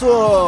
Through.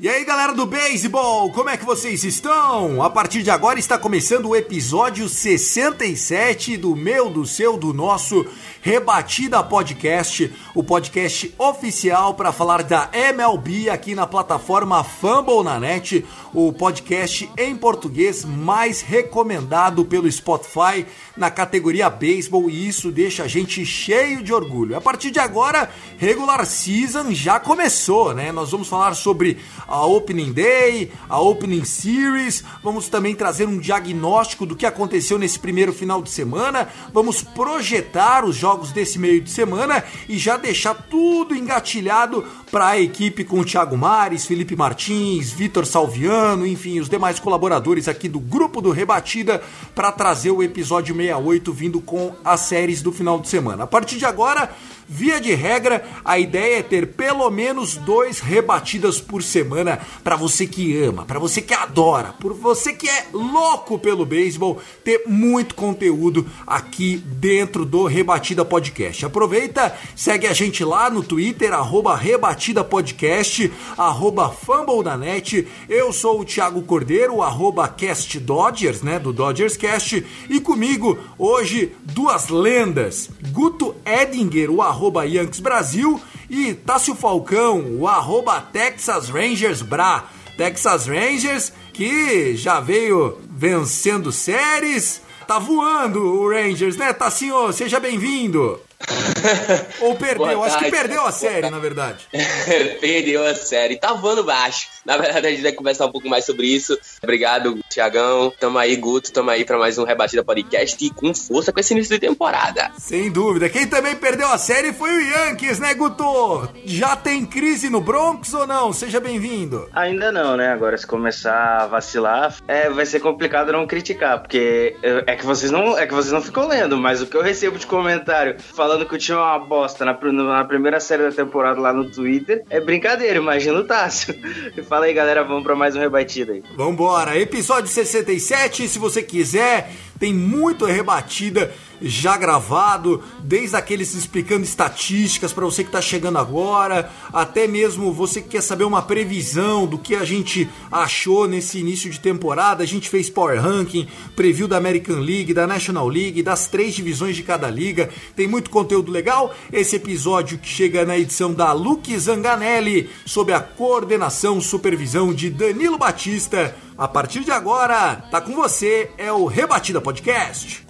E aí galera do beisebol, como é que vocês estão? A partir de agora está começando o episódio 67 do meu, do seu, do nosso Rebatida Podcast, o podcast oficial para falar da MLB aqui na plataforma Fumble na Net, o podcast em português mais recomendado pelo Spotify na categoria beisebol e isso deixa a gente cheio de orgulho. A partir de agora, regular season já começou, né? Nós vamos falar sobre a Opening Day, a Opening Series, vamos também trazer um diagnóstico do que aconteceu nesse primeiro final de semana, vamos projetar os jogos desse meio de semana e já deixar tudo engatilhado para a equipe com o Thiago Mares, Felipe Martins, Vitor Salviano, enfim, os demais colaboradores aqui do grupo do Rebatida para trazer o episódio 68 vindo com as séries do final de semana. A partir de agora, Via de regra, a ideia é ter pelo menos dois rebatidas por semana para você que ama, para você que adora, por você que é louco pelo beisebol, ter muito conteúdo aqui dentro do Rebatida Podcast. Aproveita, segue a gente lá no Twitter, arroba Rebatida Podcast, arroba. Eu sou o Thiago Cordeiro, arroba Cast Dodgers, né, do Dodgers Cast, e comigo hoje duas lendas, Guto Edinger, o arroba Yankees Brasil e Tássio Falcão, o arroba Texas Rangers Bra. Texas Rangers que já veio vencendo séries, tá voando o Rangers, né, Tassinho? Seja bem-vindo. Ou perdeu? Acho que perdeu a série, na verdade. Perdeu a série. Tá voando baixo. Na verdade, a gente vai conversar um pouco mais sobre isso. Obrigado, Tiagão. Tamo aí, Guto. Tamo aí pra mais um Rebatida Podcast e com força com esse início de temporada. Sem dúvida. Quem também perdeu a série foi o Yankees, né, Guto? Já tem crise no Bronx ou não? Seja bem-vindo. Ainda não, né? Agora, se começar a vacilar, é, vai ser complicado não criticar, porque é que vocês não é que vocês não ficam lendo, mas o que eu recebo de comentário falando que o time é uma bosta na, na primeira série da temporada lá no Twitter é brincadeira, imagina o Tássio. Fala aí, galera, vamos pra mais um rebatida aí. Vambora, episódio 67, se você quiser, tem muito rebatida já gravado, desde aqueles explicando estatísticas para você que tá chegando agora, até mesmo você que quer saber uma previsão do que a gente achou nesse início de temporada. A gente fez Power Ranking, preview da American League, da National League, das três divisões de cada liga. Tem muito conteúdo legal. Esse episódio que chega na edição da Luke Zanganelli, sob a coordenação, supervisão de Danilo Batista. A partir de agora, tá com você, é o Rebatida Podcast.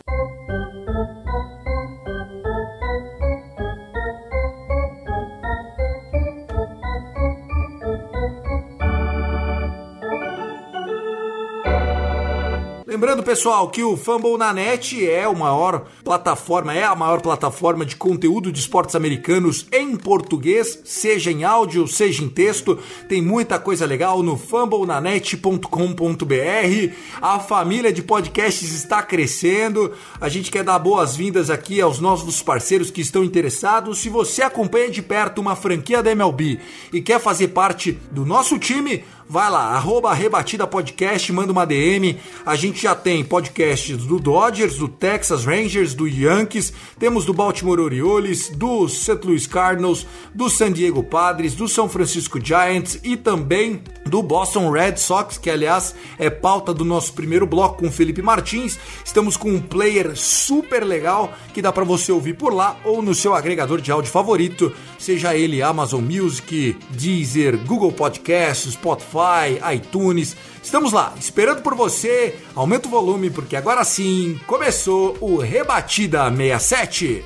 Lembrando, pessoal, que o Fumble na Net é o maior plataforma, é a maior plataforma de conteúdo de esportes americanos em português, seja em áudio, seja em texto. Tem muita coisa legal no fumblenanet.com.br. A família de podcasts está crescendo. A gente quer dar boas-vindas aqui aos novos parceiros que estão interessados. Se você acompanha de perto uma franquia da MLB e quer fazer parte do nosso time, Vai lá, arroba Rebatida Podcast, manda uma DM. A gente já tem podcasts do Dodgers, do Texas Rangers, do Yankees, temos do Baltimore Orioles, do St. Louis Cardinals, do San Diego Padres, do São Francisco Giants e também do Boston Red Sox, que aliás é pauta do nosso primeiro bloco com o Felipe Martins. Estamos com um player super legal que dá para você ouvir por lá ou no seu agregador de áudio favorito, seja ele Amazon Music, Deezer, Google Podcasts, Spotify, iTunes. Estamos lá, esperando por você. Aumenta o volume porque agora sim começou o Rebatida 67.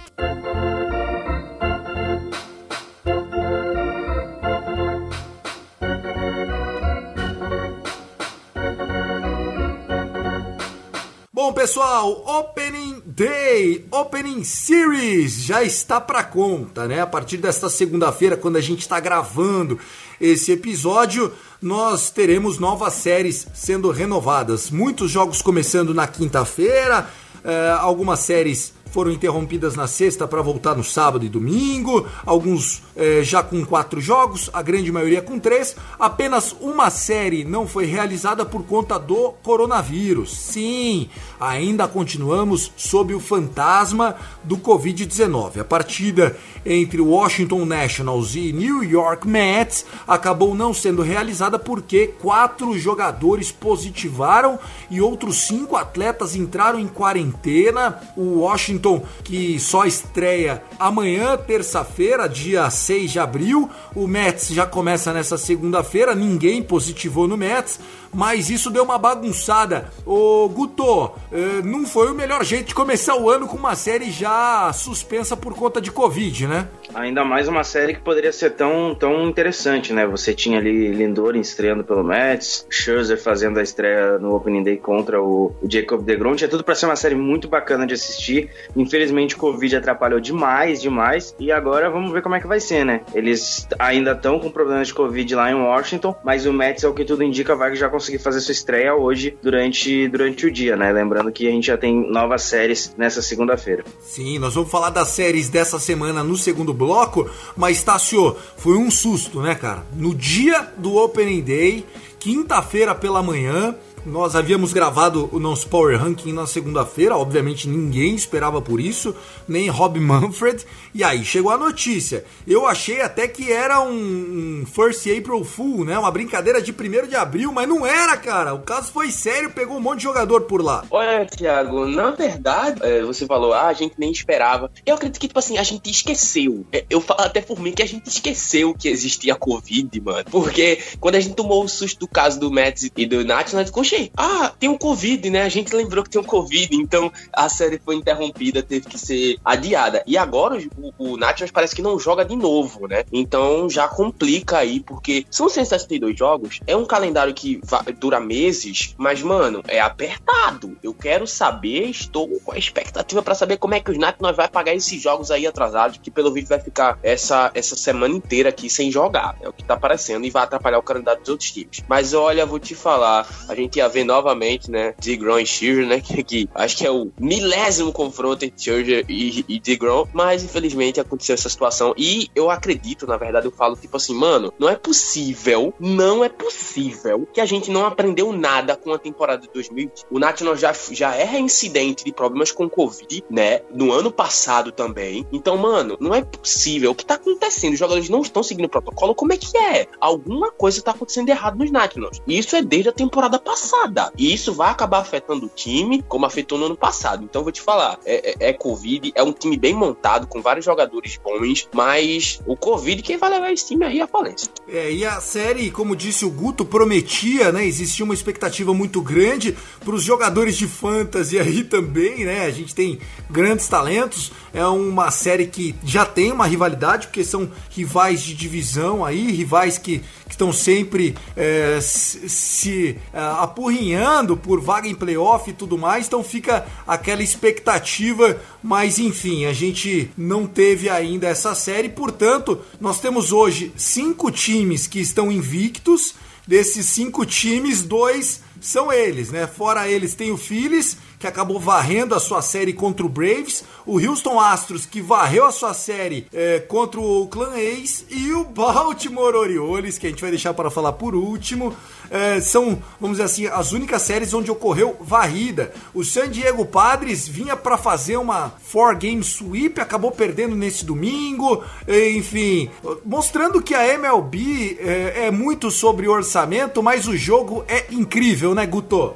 Bom, pessoal, Opening Day, Opening Series já está para conta, né? A partir desta segunda-feira, quando a gente está gravando esse episódio, nós teremos novas séries sendo renovadas. Muitos jogos começando na quinta-feira, eh, algumas séries foram interrompidas na sexta para voltar no sábado e domingo, alguns é, já com quatro jogos, a grande maioria com três. Apenas uma série não foi realizada por conta do coronavírus. Sim, ainda continuamos sob o fantasma do Covid-19. A partida entre Washington Nationals e New York Mets acabou não sendo realizada porque quatro jogadores positivaram e outros cinco atletas entraram em quarentena. O Washington Washington, que só estreia amanhã, terça-feira, dia 6 de abril. O Mets já começa nessa segunda-feira, ninguém positivou no Mets mas isso deu uma bagunçada. Ô Guto, eh, não foi o melhor jeito de começar o ano com uma série já suspensa por conta de Covid, né? Ainda mais uma série que poderia ser tão, tão interessante, né? Você tinha ali Lindor estreando pelo Mets, Scherzer fazendo a estreia no Opening Day contra o, o Jacob DeGrom. Tinha tudo para ser uma série muito bacana de assistir. Infelizmente, o Covid atrapalhou demais, demais. E agora vamos ver como é que vai ser, né? Eles ainda estão com problemas de Covid lá em Washington, mas o Mets, é o que tudo indica, vai já conseguir fazer sua estreia hoje durante, durante o dia, né? Lembrando que a gente já tem novas séries nessa segunda-feira. Sim, nós vamos falar das séries dessa semana no segundo bloco, mas Tássio, foi um susto, né, cara? No dia do Opening Day, quinta-feira pela manhã, nós havíamos gravado o nosso Power Ranking na segunda-feira, obviamente ninguém esperava por isso, nem Rob Manfred. E aí chegou a notícia. Eu achei até que era um, First April Fool, né? Uma brincadeira de 1 de abril, mas não era, cara. O caso foi sério, pegou um monte de jogador por lá. Olha, Thiago, na verdade, é, você falou, ah, a gente nem esperava. Eu acredito que, tipo assim, a gente esqueceu. É, eu falo até por mim que a gente esqueceu que existia Covid, mano. Porque quando a gente tomou o susto do caso do Mets e do Nats, nós ficou ah, tem um Covid, né? A gente lembrou que tem um Covid, então a série foi interrompida, teve que ser adiada. E agora o, o parece que não joga de novo, né? Então já complica aí, porque são 162 jogos, é um calendário que dura meses, mas, mano, é apertado. Eu quero saber, estou com a expectativa para saber como é que os Nationals vai pagar esses jogos aí atrasados, que pelo vídeo vai ficar essa, essa semana inteira aqui sem jogar. É o que tá aparecendo e vai atrapalhar o calendário dos outros times. Mas olha, vou te falar, a gente ver novamente, né, DeGrom e Scherzer, né, que, que, acho que é o milésimo confronto entre Scherzer e, e DeGrom, mas infelizmente aconteceu essa situação e eu acredito, na verdade, eu falo tipo assim, mano, não é possível, não é possível que a gente não aprendeu nada com a temporada de 2020. O National já, já é reincidente de problemas com Covid, né, no ano passado também. Então, mano, não é possível. O que tá acontecendo? Os jogadores não estão seguindo o protocolo. Como é que é? Alguma coisa tá acontecendo errado nos Nationals. Isso é desde a temporada passada passada. E isso vai acabar afetando o time, como afetou no ano passado. Então, vou te falar: é, é, é Covid, é um time bem montado, com vários jogadores bons, mas o Covid quem vai levar esse time aí é a falência. É, e a série, como disse o Guto, prometia, né? Existia uma expectativa muito grande para os jogadores de fantasy aí também, né? A gente tem grandes talentos. É uma série que já tem uma rivalidade, porque são rivais de divisão aí, rivais que estão sempre é, se, se é, apurrinhando por vaga em playoff e tudo mais, então fica aquela expectativa, mas enfim, a gente não teve ainda essa série, portanto, nós temos hoje cinco times que estão invictos. Desses cinco times, dois são eles, né? Fora eles tem o Phillies, que acabou varrendo a sua série contra o Braves, o Houston Astros, que varreu a sua série é, contra o Clan Ace, e o Baltimore Orioles, que a gente vai deixar para falar por último. É, são, vamos dizer assim, as únicas séries onde ocorreu varrida. O San Diego Padres vinha para fazer uma four game sweep, acabou perdendo nesse domingo, enfim, mostrando que a MLB é, é muito sobre orçamento, mas o jogo é incrível, né, Guto?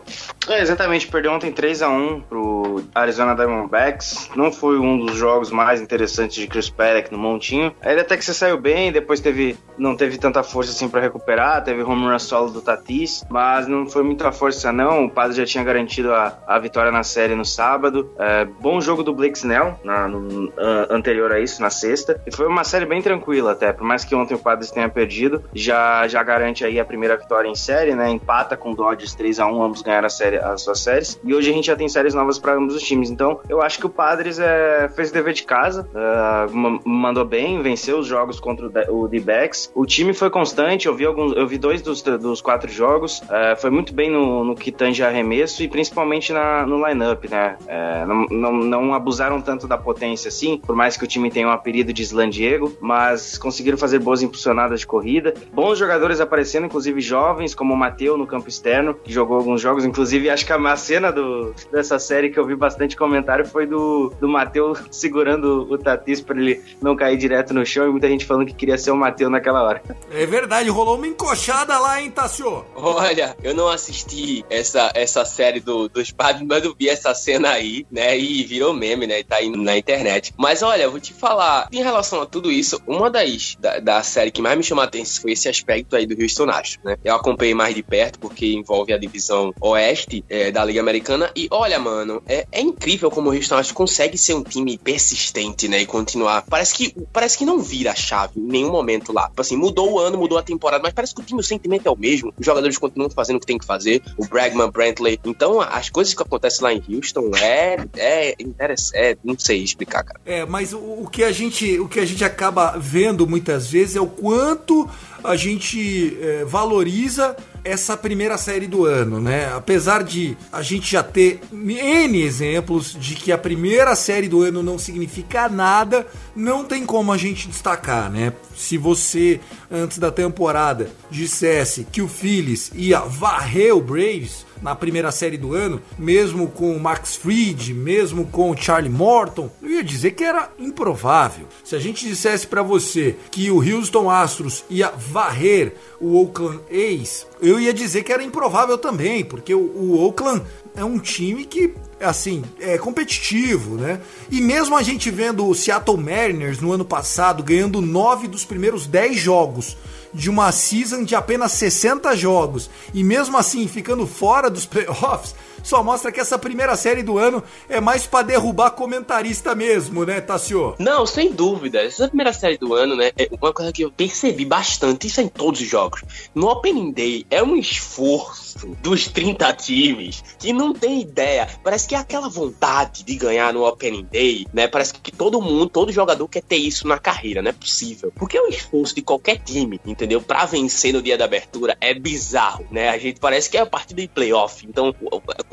É, exatamente, perdeu ontem 3 a 1 pro Arizona Diamondbacks. Não foi um dos jogos mais interessantes de Chris Paddock no montinho. Ele até que você saiu bem, depois teve não teve tanta força assim para recuperar, teve home run solo do Tatis, mas não foi muita força não. O Padre já tinha garantido a, a vitória na série no sábado. É, bom jogo do Blake Snell na, no, anterior a isso, na sexta. E foi uma série bem tranquila até, por mais que ontem o Padres tenha perdido, já já garante aí a primeira vitória em série, né? Empata com o Dodgers 3 a 1, ambos ganharam a série série, as suas séries. E hoje a gente já tem séries novas para ambos os times. Então, eu acho que o Padres é, fez o dever de casa, uh, mandou bem, venceu os jogos contra o D-Backs. O time foi constante, eu vi alguns, eu vi dois dos, dos quatro jogos. Uh, foi muito bem no, no que tange arremesso e principalmente na, no lineup, né? Uh, não, não, não, abusaram tanto da potência assim, por mais que o time tenha um apelido de Slan Diego, mas conseguiram fazer boas impulsionadas de corrida. Bons jogadores aparecendo, inclusive jovens, como o Mateu no campo externo, que jogou alguns jogos. Inclusive, acho que a cena do, dessa série que eu vi bastante comentário foi do, do Mateu segurando o Tatis para ele não cair direto no chão e muita gente falando que queria ser o Mateu naquela hora. É verdade, rolou uma encoxada lá, hein, Tassio? Olha, eu não assisti essa, essa série do, dos padres, mas eu vi essa cena aí, né? E virou meme, né? Tá aí na internet. Mas olha, eu vou te falar, em relação a tudo isso, uma das da, da série que mais me chamou a atenção foi esse aspecto aí do Houston Astros, né? Eu acompanhei mais de perto porque envolve a divisão oeste é, da Liga Americana e olha, mano, é, é incrível como o Houston Astros consegue ser um time persistente, né? E continuar. Parece que, parece que não vira a chave em nenhum momento lá. Tipo assim, mudou o ano, mudou a temporada, mas parece que o time, o sentimento é o mesmo. Os jogadores continuam fazendo o que tem que fazer. O Bregman, Brantley. Então, as coisas que acontecem lá em Houston é, é interessante. É, não sei explicar, cara. É, mas o, o, que a gente, o que a gente acaba vendo muitas vezes é o quanto a gente é, valoriza essa primeira série do ano, né? Apesar de a gente já ter N exemplos de que a primeira série do ano não significa nada, não tem como a gente destacar, né? Se você, antes da temporada, dissesse que o Phillies ia varrer o Braves, na primeira série do ano, mesmo com o Max Fried, mesmo com o Charlie Morton, eu ia dizer que era improvável. Se a gente dissesse para você que o Houston Astros ia varrer o Oakland A's, eu ia dizer que era improvável também, porque o, o Oakland é um time que assim, é competitivo, né? E mesmo a gente vendo o Seattle Mariners no ano passado ganhando nove dos primeiros dez jogos de uma season de apenas 60 jogos. E mesmo assim ficando fora dos playoffs, só mostra que essa primeira série do ano é mais para derrubar comentarista mesmo, né, Tassio? Não, sem dúvida. Essa primeira série do ano, né, é uma coisa que eu percebi bastante, isso é em todos os jogos. No Opening Day é um esforço dos 30 times que não tem ideia. Parece que é aquela vontade de ganhar no Opening Day, né? Parece que todo mundo, todo jogador quer ter isso na carreira, não é possível. Porque o esforço de qualquer time, entendeu? Para vencer no dia da abertura é bizarro, né? A gente parece que é a partida de playoff. Então,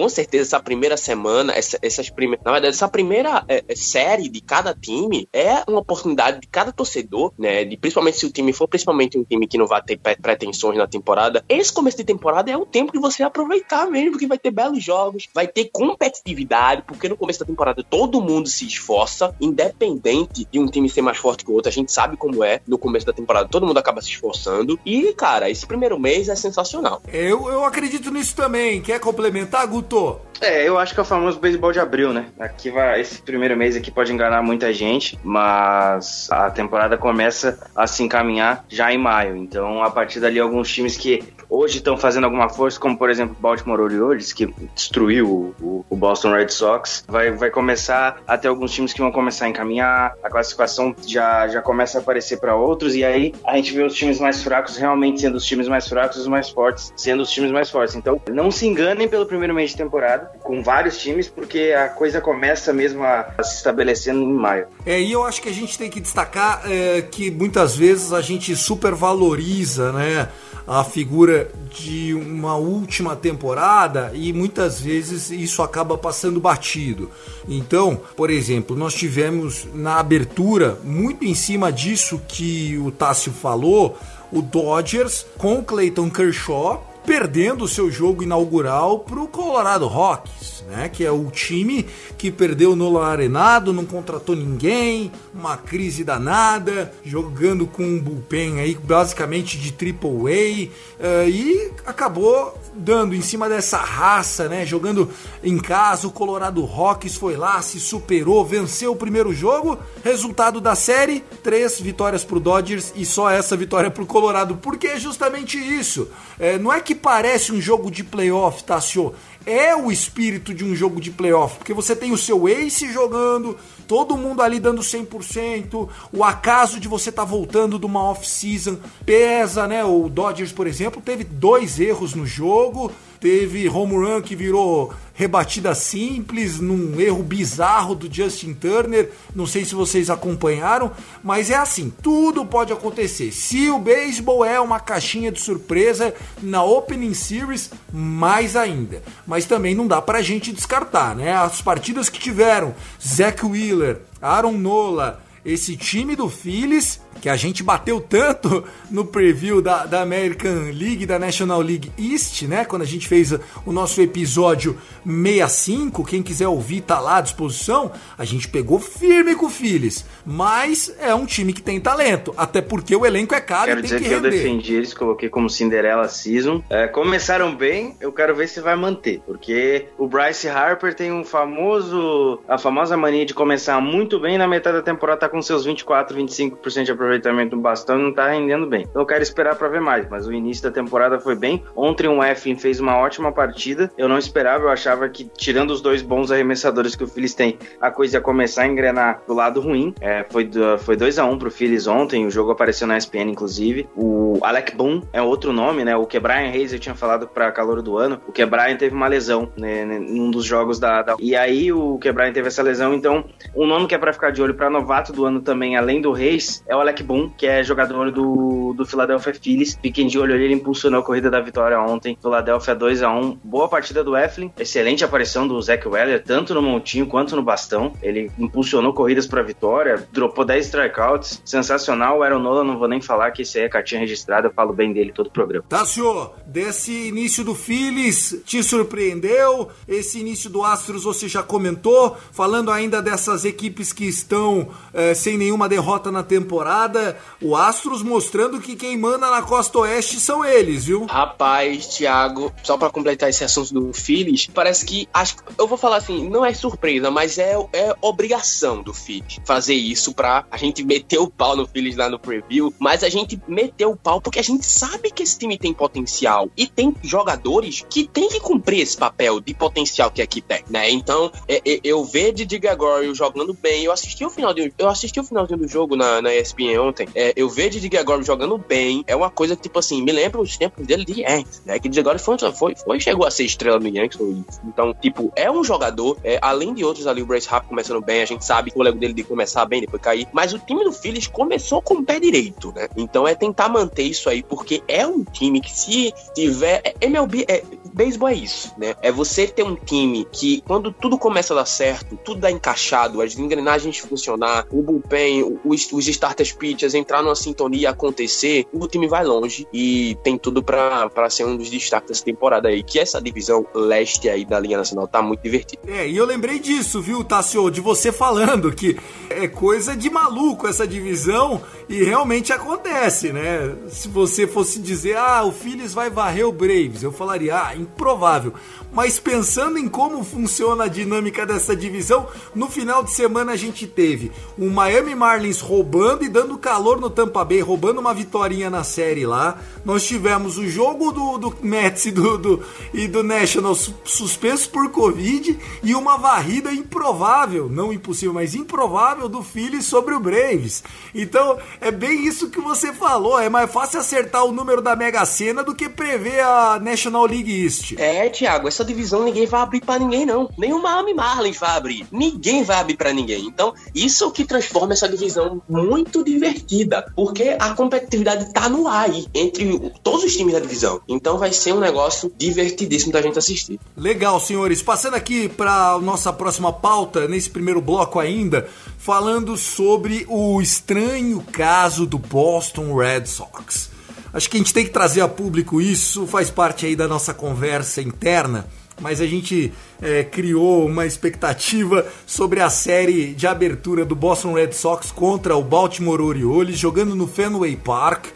com certeza essa primeira semana, essa, essas primeiras, na verdade, essa primeira é, é, série de cada time é uma oportunidade de cada torcedor, né? De, principalmente se o time for principalmente um time que não vai ter pretensões na temporada. Esse começo de temporada é o tempo que você aproveitar mesmo, porque vai ter belos jogos, vai ter competitividade, porque no começo da temporada todo mundo se esforça, independente de um time ser mais forte que o outro. A gente sabe como é no começo da temporada, todo mundo acaba se esforçando. E, cara, esse primeiro mês é sensacional. Eu, eu acredito nisso também. Quer complementar, Guto? É, eu acho que é o famoso beisebol de abril, né? Aqui vai, esse primeiro mês aqui pode enganar muita gente, mas a temporada começa a se encaminhar já em maio. Então, a partir dali, alguns times que hoje estão fazendo alguma força, como por exemplo o Baltimore Orioles, que destruiu o, o, Boston Red Sox, vai, vai começar a ter alguns times que vão começar a encaminhar, a classificação já, já começa a aparecer para outros, e aí a gente vê os times mais fracos realmente sendo os times mais fracos, os mais fortes sendo os times mais fortes. Então, não se enganem pelo primeiro mês de temporada, com vários times, porque a coisa começa mesmo a, a se estabelecendo em maio. É, e eu acho que a gente tem que destacar é, que muitas vezes a gente supervaloriza, né? a figura de uma última temporada e muitas vezes isso acaba passando batido. Então, por exemplo, nós tivemos na abertura, muito em cima disso que o Tássio falou, o Dodgers com o Clayton Kershaw perdendo o seu jogo inaugural para o Colorado Rockies, né? Que é o time que perdeu no Arenado, não contratou ninguém, uma crise danada, jogando com um bullpen aí basicamente de triple A uh, e acabou dando em cima dessa raça, né? Jogando em casa, o Colorado Rockies foi lá, se superou, venceu o primeiro jogo. Resultado da série: três vitórias para o Dodgers e só essa vitória para o Colorado. Porque é justamente isso. É, não é que parece um jogo de playoff, Tassio. É o espírito de um jogo de playoff, porque você tem o seu ace jogando, todo mundo ali dando 100%, o acaso de você estar tá voltando de uma off-season pesa, né? O Dodgers, por exemplo, teve dois erros no jogo, teve home run que virou rebatida simples, num erro bizarro do Justin Turner. Não sei se vocês acompanharam, mas é assim: tudo pode acontecer. Se o beisebol é uma caixinha de surpresa na Opening Series, mais ainda. Mas também não dá pra gente descartar, né? As partidas que tiveram Zach Wheeler, Aaron Nola, esse time do Phillies que a gente bateu tanto no preview da, da American League, da National League East, né? Quando a gente fez o nosso episódio 65, quem quiser ouvir tá lá à disposição. A gente pegou firme com o Phillies, mas é um time que tem talento, até porque o elenco é caro Quero e tem dizer que que, eu render. defendi eles, coloquei como Cinderella Season. É, começaram bem, eu quero ver se vai manter, porque o Bryce Harper tem um famoso, a famosa mania de começar muito bem na metade da temporada com seus 24, 25% de aproveitamento no bastão e não tá rendendo bem. Então eu quero esperar para ver mais, mas o início da temporada foi bem. Ontem o Eflin fez uma ótima partida. Eu não esperava, eu achava que tirando os dois bons arremessadores que o Phillies tem, a coisa ia começar a engrenar do lado ruim. É, foi foi 2 a 1 pro Phillies ontem, o jogo apareceu na ESPN inclusive. O Alec Boone é outro nome, né? O que Brian eu tinha falado para calor do ano. O que Brian teve uma lesão né, né, num dos jogos da, da- E aí o que Brian teve essa lesão, então um nome que é para ficar de olho para novato do ano também, além do Reis, é o Alec Boone, que é jogador do, do Philadelphia Phillies. Fiquem de olho, ele impulsionou a corrida da vitória ontem. Philadelphia 2 a 1 Boa partida do Eflin. Excelente aparição do Zach Weller, tanto no montinho quanto no bastão. Ele impulsionou corridas para vitória, dropou 10 strikeouts. Sensacional. O Aaron Nola, não vou nem falar que esse aí é cartinha registrada, eu falo bem dele todo o programa. Tássio, desse início do Phillies, te surpreendeu? Esse início do Astros você já comentou, falando ainda dessas equipes que estão sem nenhuma derrota na temporada. O Astros mostrando que quem manda na costa oeste são eles, viu? Rapaz, Thiago, só pra completar esse assunto do Phillies, parece que acho, eu vou falar assim, não é surpresa, mas é, é obrigação do Phillies fazer isso pra a gente meter o pau no Phillies lá no preview, mas a gente meteu o pau porque a gente sabe que esse time tem potencial e tem jogadores que tem que cumprir esse papel de potencial que aqui tem, né? Então, é- é- eu ver Didi Gregorio jogando bem, eu assisti o final de, eu assisti o finalzinho do jogo na, na ESPN ontem, é, eu ver Didi Gregorio jogando bem, é uma coisa que, tipo assim, me lembra os tempos dele de Yankees, né? Que Didi Gregorio foi, foi, foi, chegou a ser estrela no Yankees, então, tipo, é um jogador, é, além de outros ali, o Bryce Harper começando bem, a gente sabe que o lego dele de começar bem, depois cair, mas o time do Phillies começou com o pé direito, né? Então é tentar manter isso aí, porque é um time que se tiver, é- MLB, é, beisebol é isso, né? É você ter um time que, quando tudo começa a dar certo, tudo dá encaixado, as engrenagens funcionar, o bullpen, os, os starters pitchers entrar numa sintonia acontecer, o time vai longe e tem tudo pra ser um dos destaques dessa temporada aí, que essa divisão leste aí da Liga Nacional tá muito divertida. É, e eu lembrei disso, viu, Tassio, de você falando que é coisa de maluco essa divisão e realmente acontece, né? Se você fosse dizer, ah, o Phillies vai varrer o Braves, eu falaria, ah, improvável. Mas pensando em como funciona a dinâmica dessa divisão, no final de semana a gente teve Miami Marlins roubando e dando calor no Tampa Bay, roubando uma vitória na série lá. Nós tivemos o jogo do, do Mets e do, do, e do National su- suspenso por Covid e uma varrida improvável, não impossível, mas improvável do Phillies sobre o Braves. Então é bem isso que você falou, é mais fácil acertar o número da Mega Sena do que prever a National League East. É, Thiago, essa divisão ninguém vai abrir pra ninguém, não. Nem o Miami Marlins vai abrir. Ninguém vai abrir pra ninguém. Então, isso é o que transforma essa divisão muito divertida. Porque a competitividade tá no ar aí, entre todos os times da divisão. Então vai ser um negócio divertidíssimo da gente assistir. Legal, senhores. Passando aqui para nossa próxima pauta, nesse primeiro bloco ainda, falando sobre o estranho caso do Boston Red Sox. Acho que a gente tem que trazer a público isso, faz parte aí da nossa conversa interna, mas a gente é, criou uma expectativa sobre a série de abertura do Boston Red Sox contra o Baltimore Orioles, jogando no Fenway Park.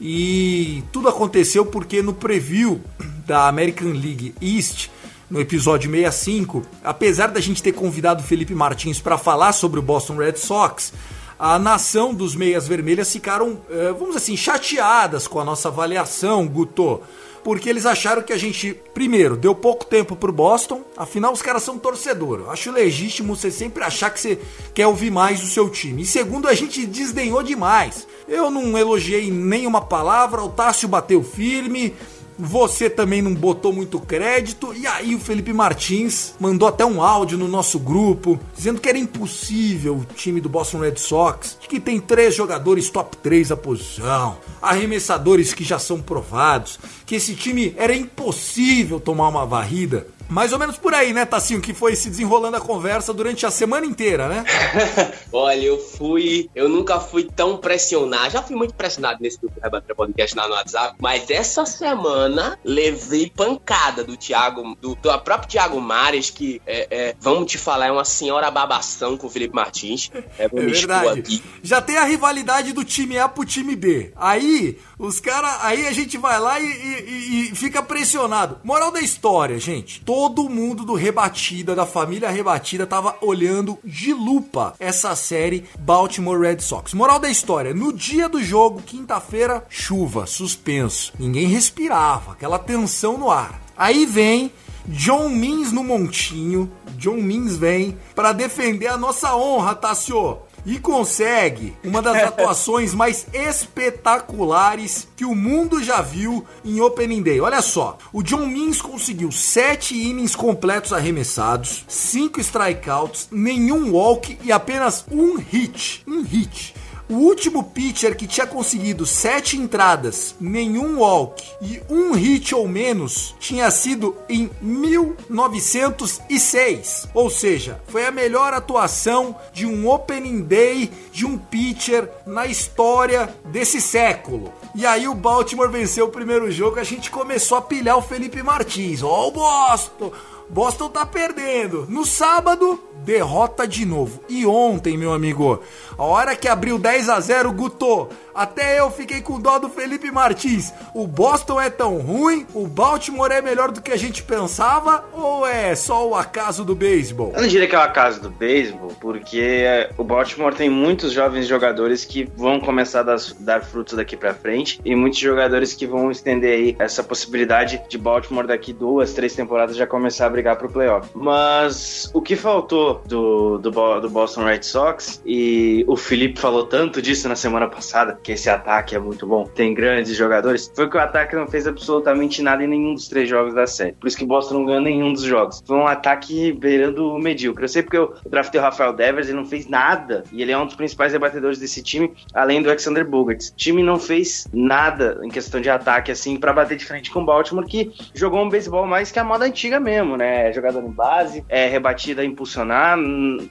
E tudo aconteceu porque no preview da American League East, no episódio 65, apesar da gente ter convidado o Felipe Martins para falar sobre o Boston Red Sox, a nação dos meias vermelhas ficaram, eh, vamos assim, chateadas com a nossa avaliação, Guto. Porque eles acharam que a gente, primeiro, deu pouco tempo pro Boston, afinal os caras são torcedor. Acho legítimo você sempre achar que você quer ouvir mais o seu time. E segundo, a gente desdenhou demais. Eu não elogiei nenhuma palavra, o Tássio bateu firme, você também não botou muito crédito. E aí o Felipe Martins mandou até um áudio no nosso grupo dizendo que era impossível o time do Boston Red Sox, que tem três jogadores top 3 da posição, arremessadores que já são provados, que esse time era impossível tomar uma varrida. Mais ou menos por aí, né, Tassinho, que foi se desenrolando a conversa durante a semana inteira, né? Olha, eu fui. Eu nunca fui tão pressionado. Já fui muito pressionado nesse grupo Rebater Podcast lá no WhatsApp. Mas essa semana levei pancada do Thiago, do, do próprio Thiago Mares, que é, é, vamos te falar, é uma senhora babação com o Felipe Martins. É, é verdade. Aqui. Já tem a rivalidade do time A pro time B. Aí, os caras. Aí a gente vai lá e, e, e fica pressionado. Moral da história, gente todo mundo do Rebatida, da família Rebatida, tava olhando de lupa essa série Baltimore Red Sox. Moral da história: no dia do jogo, quinta-feira, chuva, suspenso. Ninguém respirava, aquela tensão no ar. Aí vem John Means no montinho. John Means vem para defender a nossa honra, Tassio e consegue uma das atuações mais espetaculares que o mundo já viu em Opening Day. Olha só, o John Means conseguiu sete innings completos arremessados, cinco strikeouts, nenhum walk e apenas um hit. Um hit. O último pitcher que tinha conseguido sete entradas, nenhum walk e um hit ou menos tinha sido em 1906. Ou seja, foi a melhor atuação de um opening day de um pitcher na história desse século. E aí o Baltimore venceu o primeiro jogo, a gente começou a pilhar o Felipe Martins. Ó, oh, o Boston! Boston tá perdendo. No sábado, derrota de novo. E ontem, meu amigo, a hora que abriu 10 a 0, Guto, até eu fiquei com dó do Felipe Martins. O Boston é tão ruim? O Baltimore é melhor do que a gente pensava? Ou é só o acaso do beisebol? Eu não diria que é o acaso do beisebol, porque o Baltimore tem muitos jovens jogadores que vão começar a dar, dar frutos daqui para frente e muitos jogadores que vão estender aí essa possibilidade de Baltimore daqui duas, três temporadas já começar a brigar pro playoff. Mas o que faltou do, do, do Boston Red Sox, e o Felipe falou tanto disso na semana passada, que esse ataque é muito bom, tem grandes jogadores, foi que o ataque não fez absolutamente nada em nenhum dos três jogos da série. Por isso que Boston não ganhou nenhum dos jogos. Foi um ataque beirando o medíocre. Eu sei porque eu draftei o Rafael Devers, ele não fez nada, e ele é um dos principais rebatedores desse time, além do Alexander Bogarts. O time não fez nada em questão de ataque, assim, para bater de frente com o Baltimore, que jogou um beisebol mais que a moda antiga mesmo, né? Jogador em base, é rebatida impulsionar,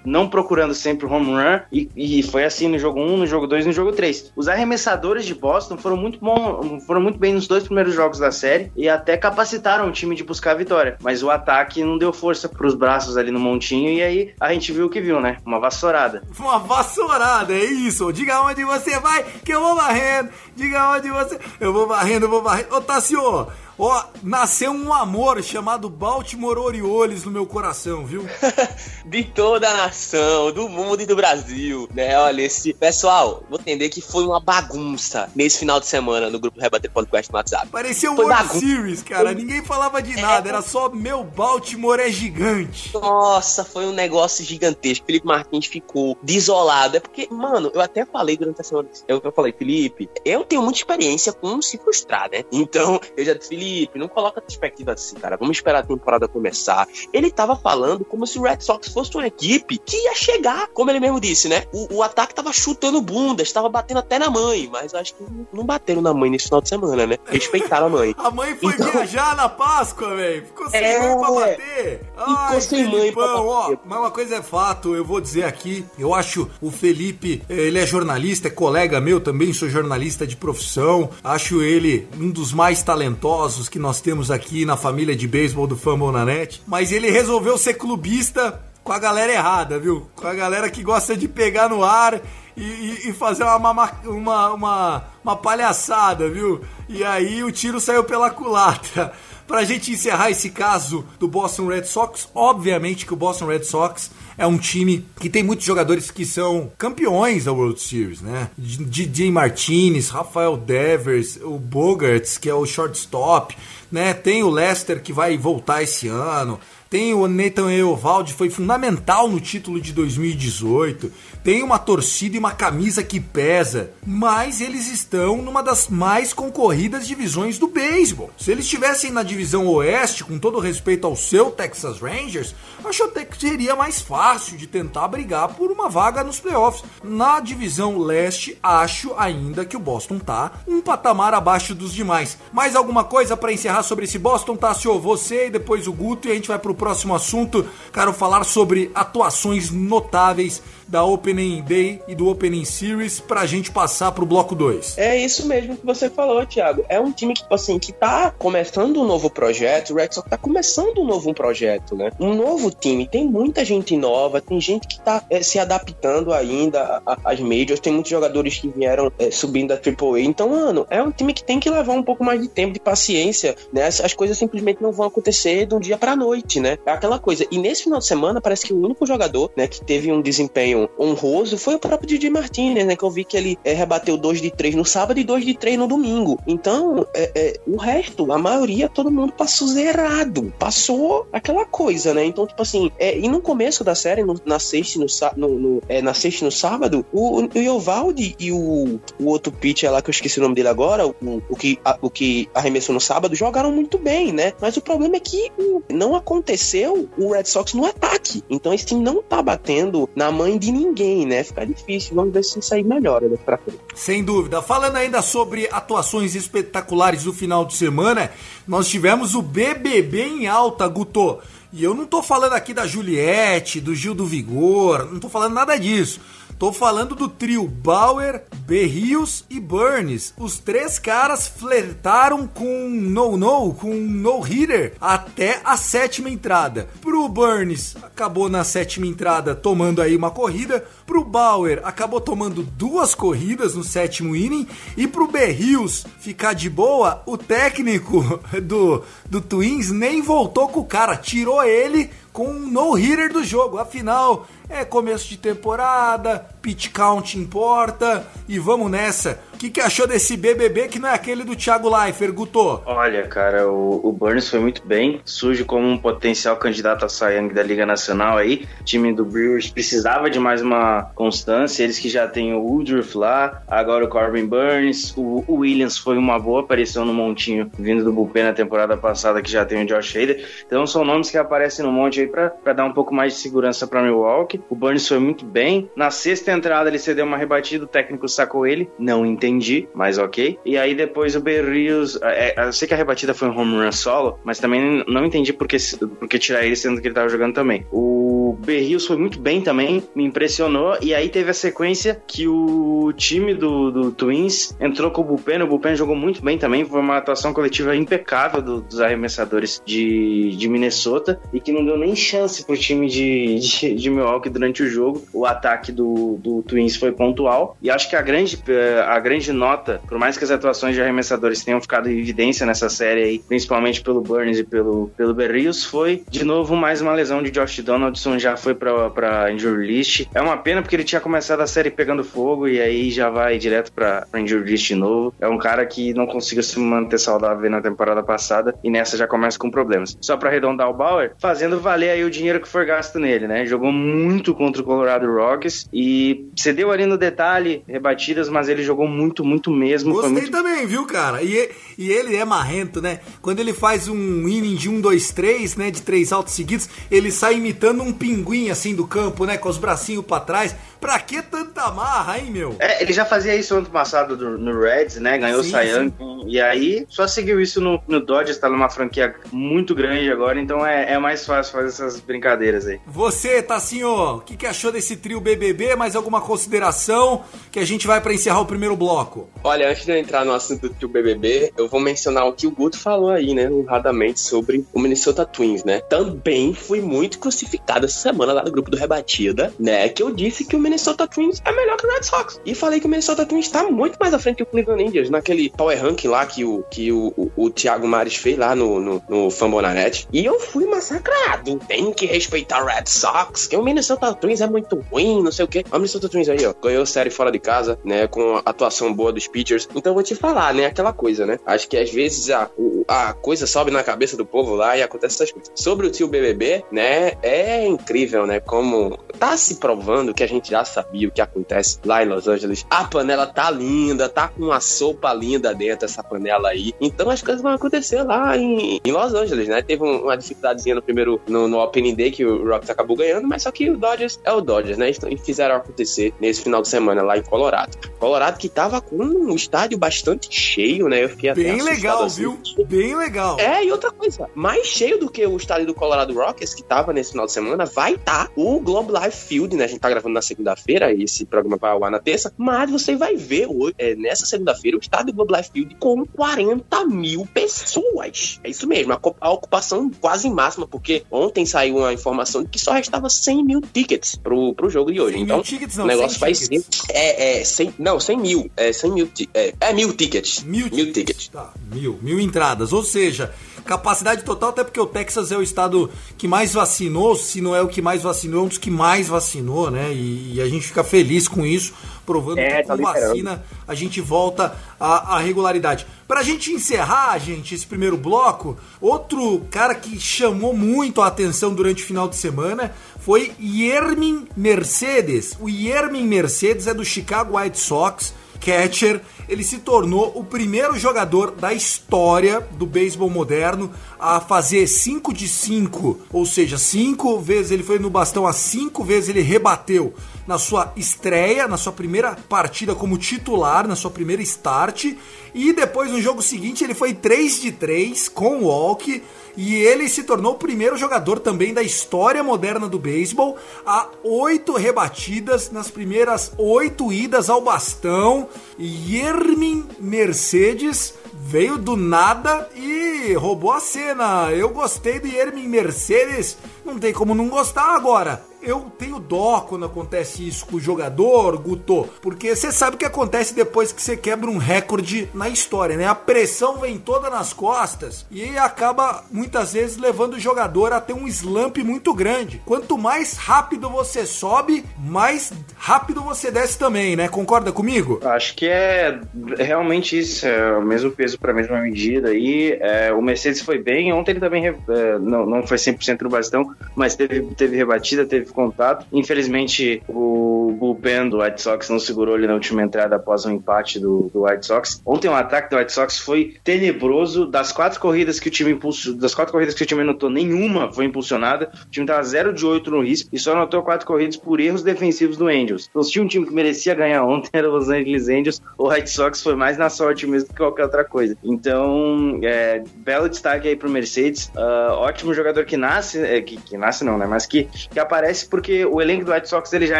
não procurando sempre o home run, e, e foi assim no jogo 1, no jogo 2 no jogo 3. Os arremessadores de Boston foram muito bom, foram muito bem nos dois primeiros jogos da série e até capacitaram o time de buscar a vitória. Mas o ataque não deu força para os braços ali no montinho e aí a gente viu o que viu, né? Uma vassourada. Uma vassourada, é isso. Diga onde você vai que eu vou varrendo. Diga onde você. Eu vou varrendo, eu vou varrendo. Ô, Tassio, Ó, nasceu um amor chamado Baltimore Orioles no meu coração, viu? de toda a nação, do mundo e do Brasil, né? Olha, esse pessoal, vou entender que foi uma bagunça nesse final de semana no grupo Rebater Podcast no WhatsApp. Parecia um World bagunça. Series, cara. Foi... Ninguém falava de nada, era só meu Baltimore é gigante. Nossa, foi um negócio gigantesco. Felipe Martins ficou desolado. É porque, mano, eu até falei durante a semana, eu, eu falei, Felipe, eu tenho muita experiência com se frustrar, né? Então, eu já, Felipe, Felipe, não coloca perspectiva assim, cara. Vamos esperar a temporada começar. Ele tava falando como se o Red Sox fosse uma equipe que ia chegar, como ele mesmo disse, né? O, o ataque tava chutando bundas, tava batendo até na mãe, mas acho que não bateram na mãe nesse final de semana, né? Respeitaram a mãe. a mãe foi então... viajar na Páscoa, velho. Ficou sem é... mãe pra bater. Ficou Ai, sem mãe pra bater. Ó, mas uma coisa é fato, eu vou dizer aqui, eu acho o Felipe, ele é jornalista, é colega meu, também sou jornalista de profissão. Acho ele um dos mais talentosos que nós temos aqui na família de beisebol do Fumble na net, mas ele resolveu ser clubista com a galera errada, viu? Com a galera que gosta de pegar no ar e, e, e fazer uma, uma, uma, uma palhaçada, viu? E aí o tiro saiu pela culatra. Pra gente encerrar esse caso do Boston Red Sox, obviamente que o Boston Red Sox é um time que tem muitos jogadores que são campeões da World Series, né? DJ Martinez, Rafael Devers, o Bogarts, que é o shortstop, né? Tem o Lester que vai voltar esse ano. Tem o Nathan Eovaldi, foi fundamental no título de 2018. Tem uma torcida e uma camisa que pesa. Mas eles estão numa das mais concorridas divisões do beisebol. Se eles estivessem na divisão oeste, com todo respeito ao seu Texas Rangers, acho até que seria mais fácil de tentar brigar por uma vaga nos playoffs. Na divisão leste, acho ainda que o Boston tá um patamar abaixo dos demais. Mais alguma coisa para encerrar sobre esse Boston, Tassio? Você e depois o Guto e a gente vai pro próximo assunto. Quero falar sobre atuações notáveis da Opening Day e do Opening Series pra gente passar pro bloco 2. É isso mesmo que você falou, Thiago. É um time que, tipo assim, que tá começando um novo projeto, o Red Sox tá começando um novo projeto, né? Um novo time, tem muita gente nova, tem gente que tá é, se adaptando ainda às majors, tem muitos jogadores que vieram é, subindo da AAA. Então, mano, é um time que tem que levar um pouco mais de tempo, de paciência, né? As, as coisas simplesmente não vão acontecer de um dia pra noite, né? É aquela coisa. E nesse final de semana, parece que o único jogador, né, que teve um desempenho honroso foi o próprio Didi Martinez, né? Que eu vi que ele é, rebateu 2 de 3 no sábado e 2 de 3 no domingo. Então, é, é, o resto, a maioria, todo mundo passou zerado. Passou aquela coisa, né? Então, tipo assim, é, e no começo da série, no, na sexta no, no, no, é, na sexta no sábado, o, o Yovaldi e o, o outro pitcher lá, que eu esqueci o nome dele agora, o, o, que, a, o que arremessou no sábado, jogaram muito bem, né? Mas o problema é que não aconteceu o Red Sox no ataque. Então, esse time não tá batendo na mãe de de ninguém, né? Fica difícil. Vamos ver se sair melhor daqui pra frente. Sem dúvida. Falando ainda sobre atuações espetaculares do final de semana, nós tivemos o BBB em alta, Guto. E eu não tô falando aqui da Juliette, do Gil do Vigor, não tô falando nada disso. Tô falando do trio Bauer, Berrios e Burns. Os três caras flertaram com no-no, com no-hitter até a sétima entrada. Pro Burns, acabou na sétima entrada tomando aí uma corrida. Pro Bauer, acabou tomando duas corridas no sétimo inning. E pro Berrios ficar de boa, o técnico do, do Twins nem voltou com o cara, tirou ele com um no-hitter do jogo. Afinal, é começo de temporada, pitch count importa e vamos nessa. O que, que achou desse BBB que não é aquele do Thiago Leifert, Guto? Olha, cara, o, o Burns foi muito bem, surge como um potencial candidato a Cy da Liga Nacional aí. O time do Brewers precisava de mais uma constância, eles que já têm o Woodruff lá, agora o Corbin Burns, o, o Williams foi uma boa aparição no montinho vindo do bullpen na temporada passada que já tem o Josh Hader. Então são nomes que aparecem no monte aí para dar um pouco mais de segurança para Milwaukee. O Burns foi muito bem. Na sexta entrada ele cedeu uma rebatida, o técnico sacou ele, não entendi mas ok. E aí depois o Berrios. É, é, eu sei que a rebatida foi um home run solo, mas também não entendi porque, porque tirar ele sendo que ele tava jogando também. O Berrios foi muito bem também, me impressionou. E aí teve a sequência que o time do, do Twins entrou com o Bullpen. O Bullpen jogou muito bem também. Foi uma atuação coletiva impecável do, dos arremessadores de, de Minnesota e que não deu nem chance pro time de, de, de Milwaukee durante o jogo. O ataque do, do Twins foi pontual. E acho que a grande, a grande grande nota, por mais que as atuações de arremessadores tenham ficado em evidência nessa série aí, principalmente pelo Burns e pelo, pelo Berrios, foi de novo mais uma lesão de Josh Donaldson, já foi pra, pra injury list. É uma pena porque ele tinha começado a série pegando fogo e aí já vai direto pra, pra injury list de novo. É um cara que não conseguiu se manter saudável na temporada passada e nessa já começa com problemas. Só para arredondar o Bauer, fazendo valer aí o dinheiro que foi gasto nele, né? Jogou muito contra o Colorado Rockies e cedeu ali no detalhe rebatidas, mas ele jogou muito muito, muito mesmo. Gostei muito... também, viu, cara? E, e ele é marrento, né? Quando ele faz um inning de um, dois, três, né? De três altos seguidos, ele sai imitando um pinguim assim do campo, né? Com os bracinhos para trás. Pra que tanta marra, hein, meu? É, ele já fazia isso ano passado do, no Reds, né? Ganhou sim, o Cy Young. E aí só seguiu isso no, no Dodgers, tá numa franquia muito grande agora, então é, é mais fácil fazer essas brincadeiras aí. Você, Tassinho, o que, que achou desse trio BBB? Mais alguma consideração que a gente vai para encerrar o primeiro bloco? Olha, antes de eu entrar no assunto do BBB, eu vou mencionar o que o Guto falou aí, né, honradamente, sobre o Minnesota Twins, né? Também foi muito crucificado essa semana lá no grupo do Rebatida, né? Que eu disse que o Minnesota Twins é melhor que o Red Sox. E falei que o Minnesota Twins tá muito mais à frente que o Cleveland Indians, naquele power ranking lá que o, que o, o, o Thiago Mares fez lá no, no, no Fambonanet. E eu fui massacrado. Tem que respeitar o Red Sox, que o Minnesota Twins é muito ruim, não sei o quê. O Minnesota Twins aí, ó, ganhou série fora de casa, né? Com a atuação boa dos pitchers. Então eu vou te falar, né? Aquela coisa, né? Acho que às vezes a, a coisa sobe na cabeça do povo lá e acontece essas coisas. Sobre o tio BBB, né? É incrível, né? Como tá se provando que a gente já sabia o que acontece lá em Los Angeles. A panela tá linda, tá com uma sopa linda dentro dessa panela aí. Então as coisas vão acontecer lá em, em Los Angeles, né? Teve uma dificuldadezinha no primeiro, no, no Opening Day que o Rocks acabou ganhando, mas só que o Dodgers é o Dodgers, né? E fizeram acontecer nesse final de semana lá em Colorado. Colorado que tava com um estádio bastante cheio, né? Eu fiquei até Bem legal, assim. viu? Bem legal. É, e outra coisa, mais cheio do que o estádio do Colorado Rockets, que tava nesse final de semana, vai estar tá o Globe Life Field, né? A gente tá gravando na segunda-feira e esse programa vai ao ar na terça, mas você vai ver hoje, é, nessa segunda-feira o estádio do Globe Life Field com 40 mil pessoas. É isso mesmo, a, a ocupação quase máxima, porque ontem saiu uma informação de que só restava 100 mil tickets pro, pro jogo de hoje. 100 então, mil tickets, não, o negócio 100 vai tickets. ser. É, é, 100, não, 100 mil. É, 100 mil. É, é mil tickets. Mil, Mil tickets. Tá, mil, mil entradas. Ou seja, capacidade total, até porque o Texas é o estado que mais vacinou, se não é o que mais vacinou, é um dos que mais vacinou, né? E, e a gente fica feliz com isso, provando É, que tá com liberando. vacina a gente volta à, à regularidade. Pra gente encerrar, gente, esse primeiro bloco, outro cara que chamou muito a atenção durante o final de semana foi Yermin Mercedes. O Yermin Mercedes é do Chicago White Sox catcher, ele se tornou o primeiro jogador da história do beisebol moderno a fazer 5 de 5, ou seja, cinco vezes ele foi no bastão, a cinco vezes ele rebateu na sua estreia, na sua primeira partida como titular, na sua primeira start, e depois no jogo seguinte ele foi 3 de 3 com walk, e ele se tornou o primeiro jogador também da história moderna do beisebol a oito rebatidas nas primeiras oito idas ao bastão. Yermin Mercedes veio do nada e roubou a cena. Eu gostei do Yermin Mercedes, não tem como não gostar agora. Eu tenho dó quando acontece isso com o jogador, Guto, porque você sabe o que acontece depois que você quebra um recorde na história, né? A pressão vem toda nas costas e acaba muitas vezes levando o jogador a ter um slump muito grande. Quanto mais rápido você sobe, mais rápido você desce também, né? Concorda comigo? Acho que é realmente isso, é o mesmo peso para a mesma medida. E é, o Mercedes foi bem. Ontem ele também é, não, não foi 100% no bastão, mas teve, teve rebatida, teve contato. Infelizmente, o bullpen do White Sox não segurou ele na última entrada após o empate do, do White Sox. Ontem o ataque do White Sox foi tenebroso. Das quatro corridas que o time impulsionou, das quatro corridas que o time anotou, nenhuma foi impulsionada. O time tava 0 de 8 no risco e só anotou quatro corridas por erros defensivos do Angels. Então, se tinha um time que merecia ganhar ontem, era o Los Angeles Angels. O White Sox foi mais na sorte mesmo que qualquer outra coisa. Então, é, belo destaque aí pro Mercedes. Ah, ótimo jogador que nasce, é, que, que nasce não, né? Mas que, que aparece porque o elenco do White Sox ele já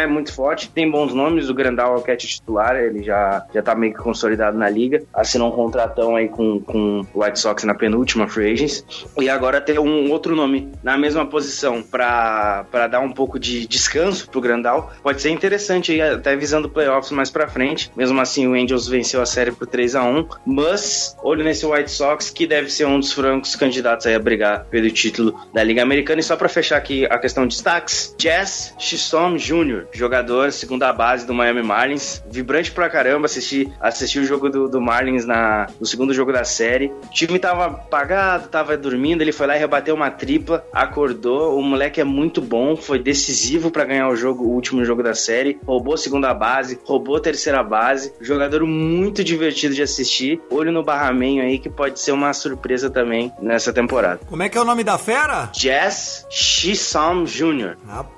é muito forte, tem bons nomes. O Grandal é o catch titular, ele já, já tá meio que consolidado na liga. Assinou um contratão aí com, com o White Sox na penúltima free agents. E agora ter um outro nome na mesma posição para dar um pouco de descanso pro Grandal pode ser interessante aí, até visando playoffs mais pra frente. Mesmo assim, o Angels venceu a série por 3 a 1 mas olho nesse White Sox que deve ser um dos francos candidatos aí a brigar pelo título da Liga Americana. E só pra fechar aqui a questão de destaques, Jazz Chisholm Jr., jogador segunda base do Miami Marlins, vibrante pra caramba, assisti, assisti o jogo do, do Marlins na, no segundo jogo da série. O time tava apagado, tava dormindo, ele foi lá e rebateu uma tripla, acordou. O moleque é muito bom, foi decisivo pra ganhar o jogo, o último jogo da série. Roubou segunda base, roubou terceira base. Jogador muito divertido de assistir. Olho no barramenho aí que pode ser uma surpresa também nessa temporada. Como é que é o nome da fera? Jazz Chisholm Jr. Rapaz,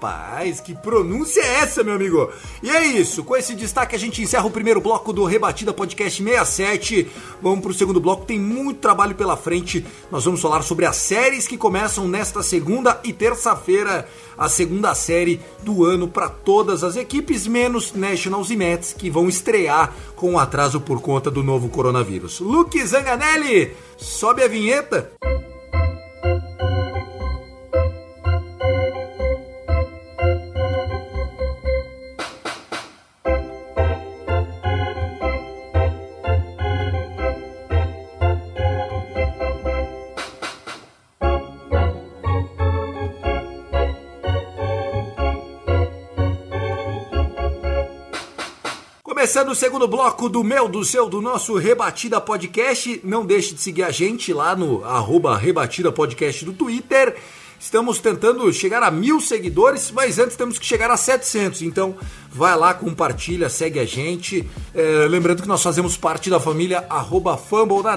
que pronúncia é essa, meu amigo? E é isso, com esse destaque a gente encerra o primeiro bloco do Rebatida Podcast 67. Vamos pro segundo bloco, tem muito trabalho pela frente. Nós vamos falar sobre as séries que começam nesta segunda e terça-feira, a segunda série do ano para todas as equipes, menos Nationals e Mets, que vão estrear com atraso por conta do novo coronavírus. Luke Zanganelli, sobe a vinheta. Começando o segundo bloco do meu, do seu, do nosso Rebatida Podcast. Não deixe de seguir a gente lá no arroba Rebatida Podcast do Twitter. Estamos tentando chegar a mil seguidores, mas antes temos que chegar a 700. Então, vai lá, compartilha, segue a gente. É, lembrando que nós fazemos parte da família arroba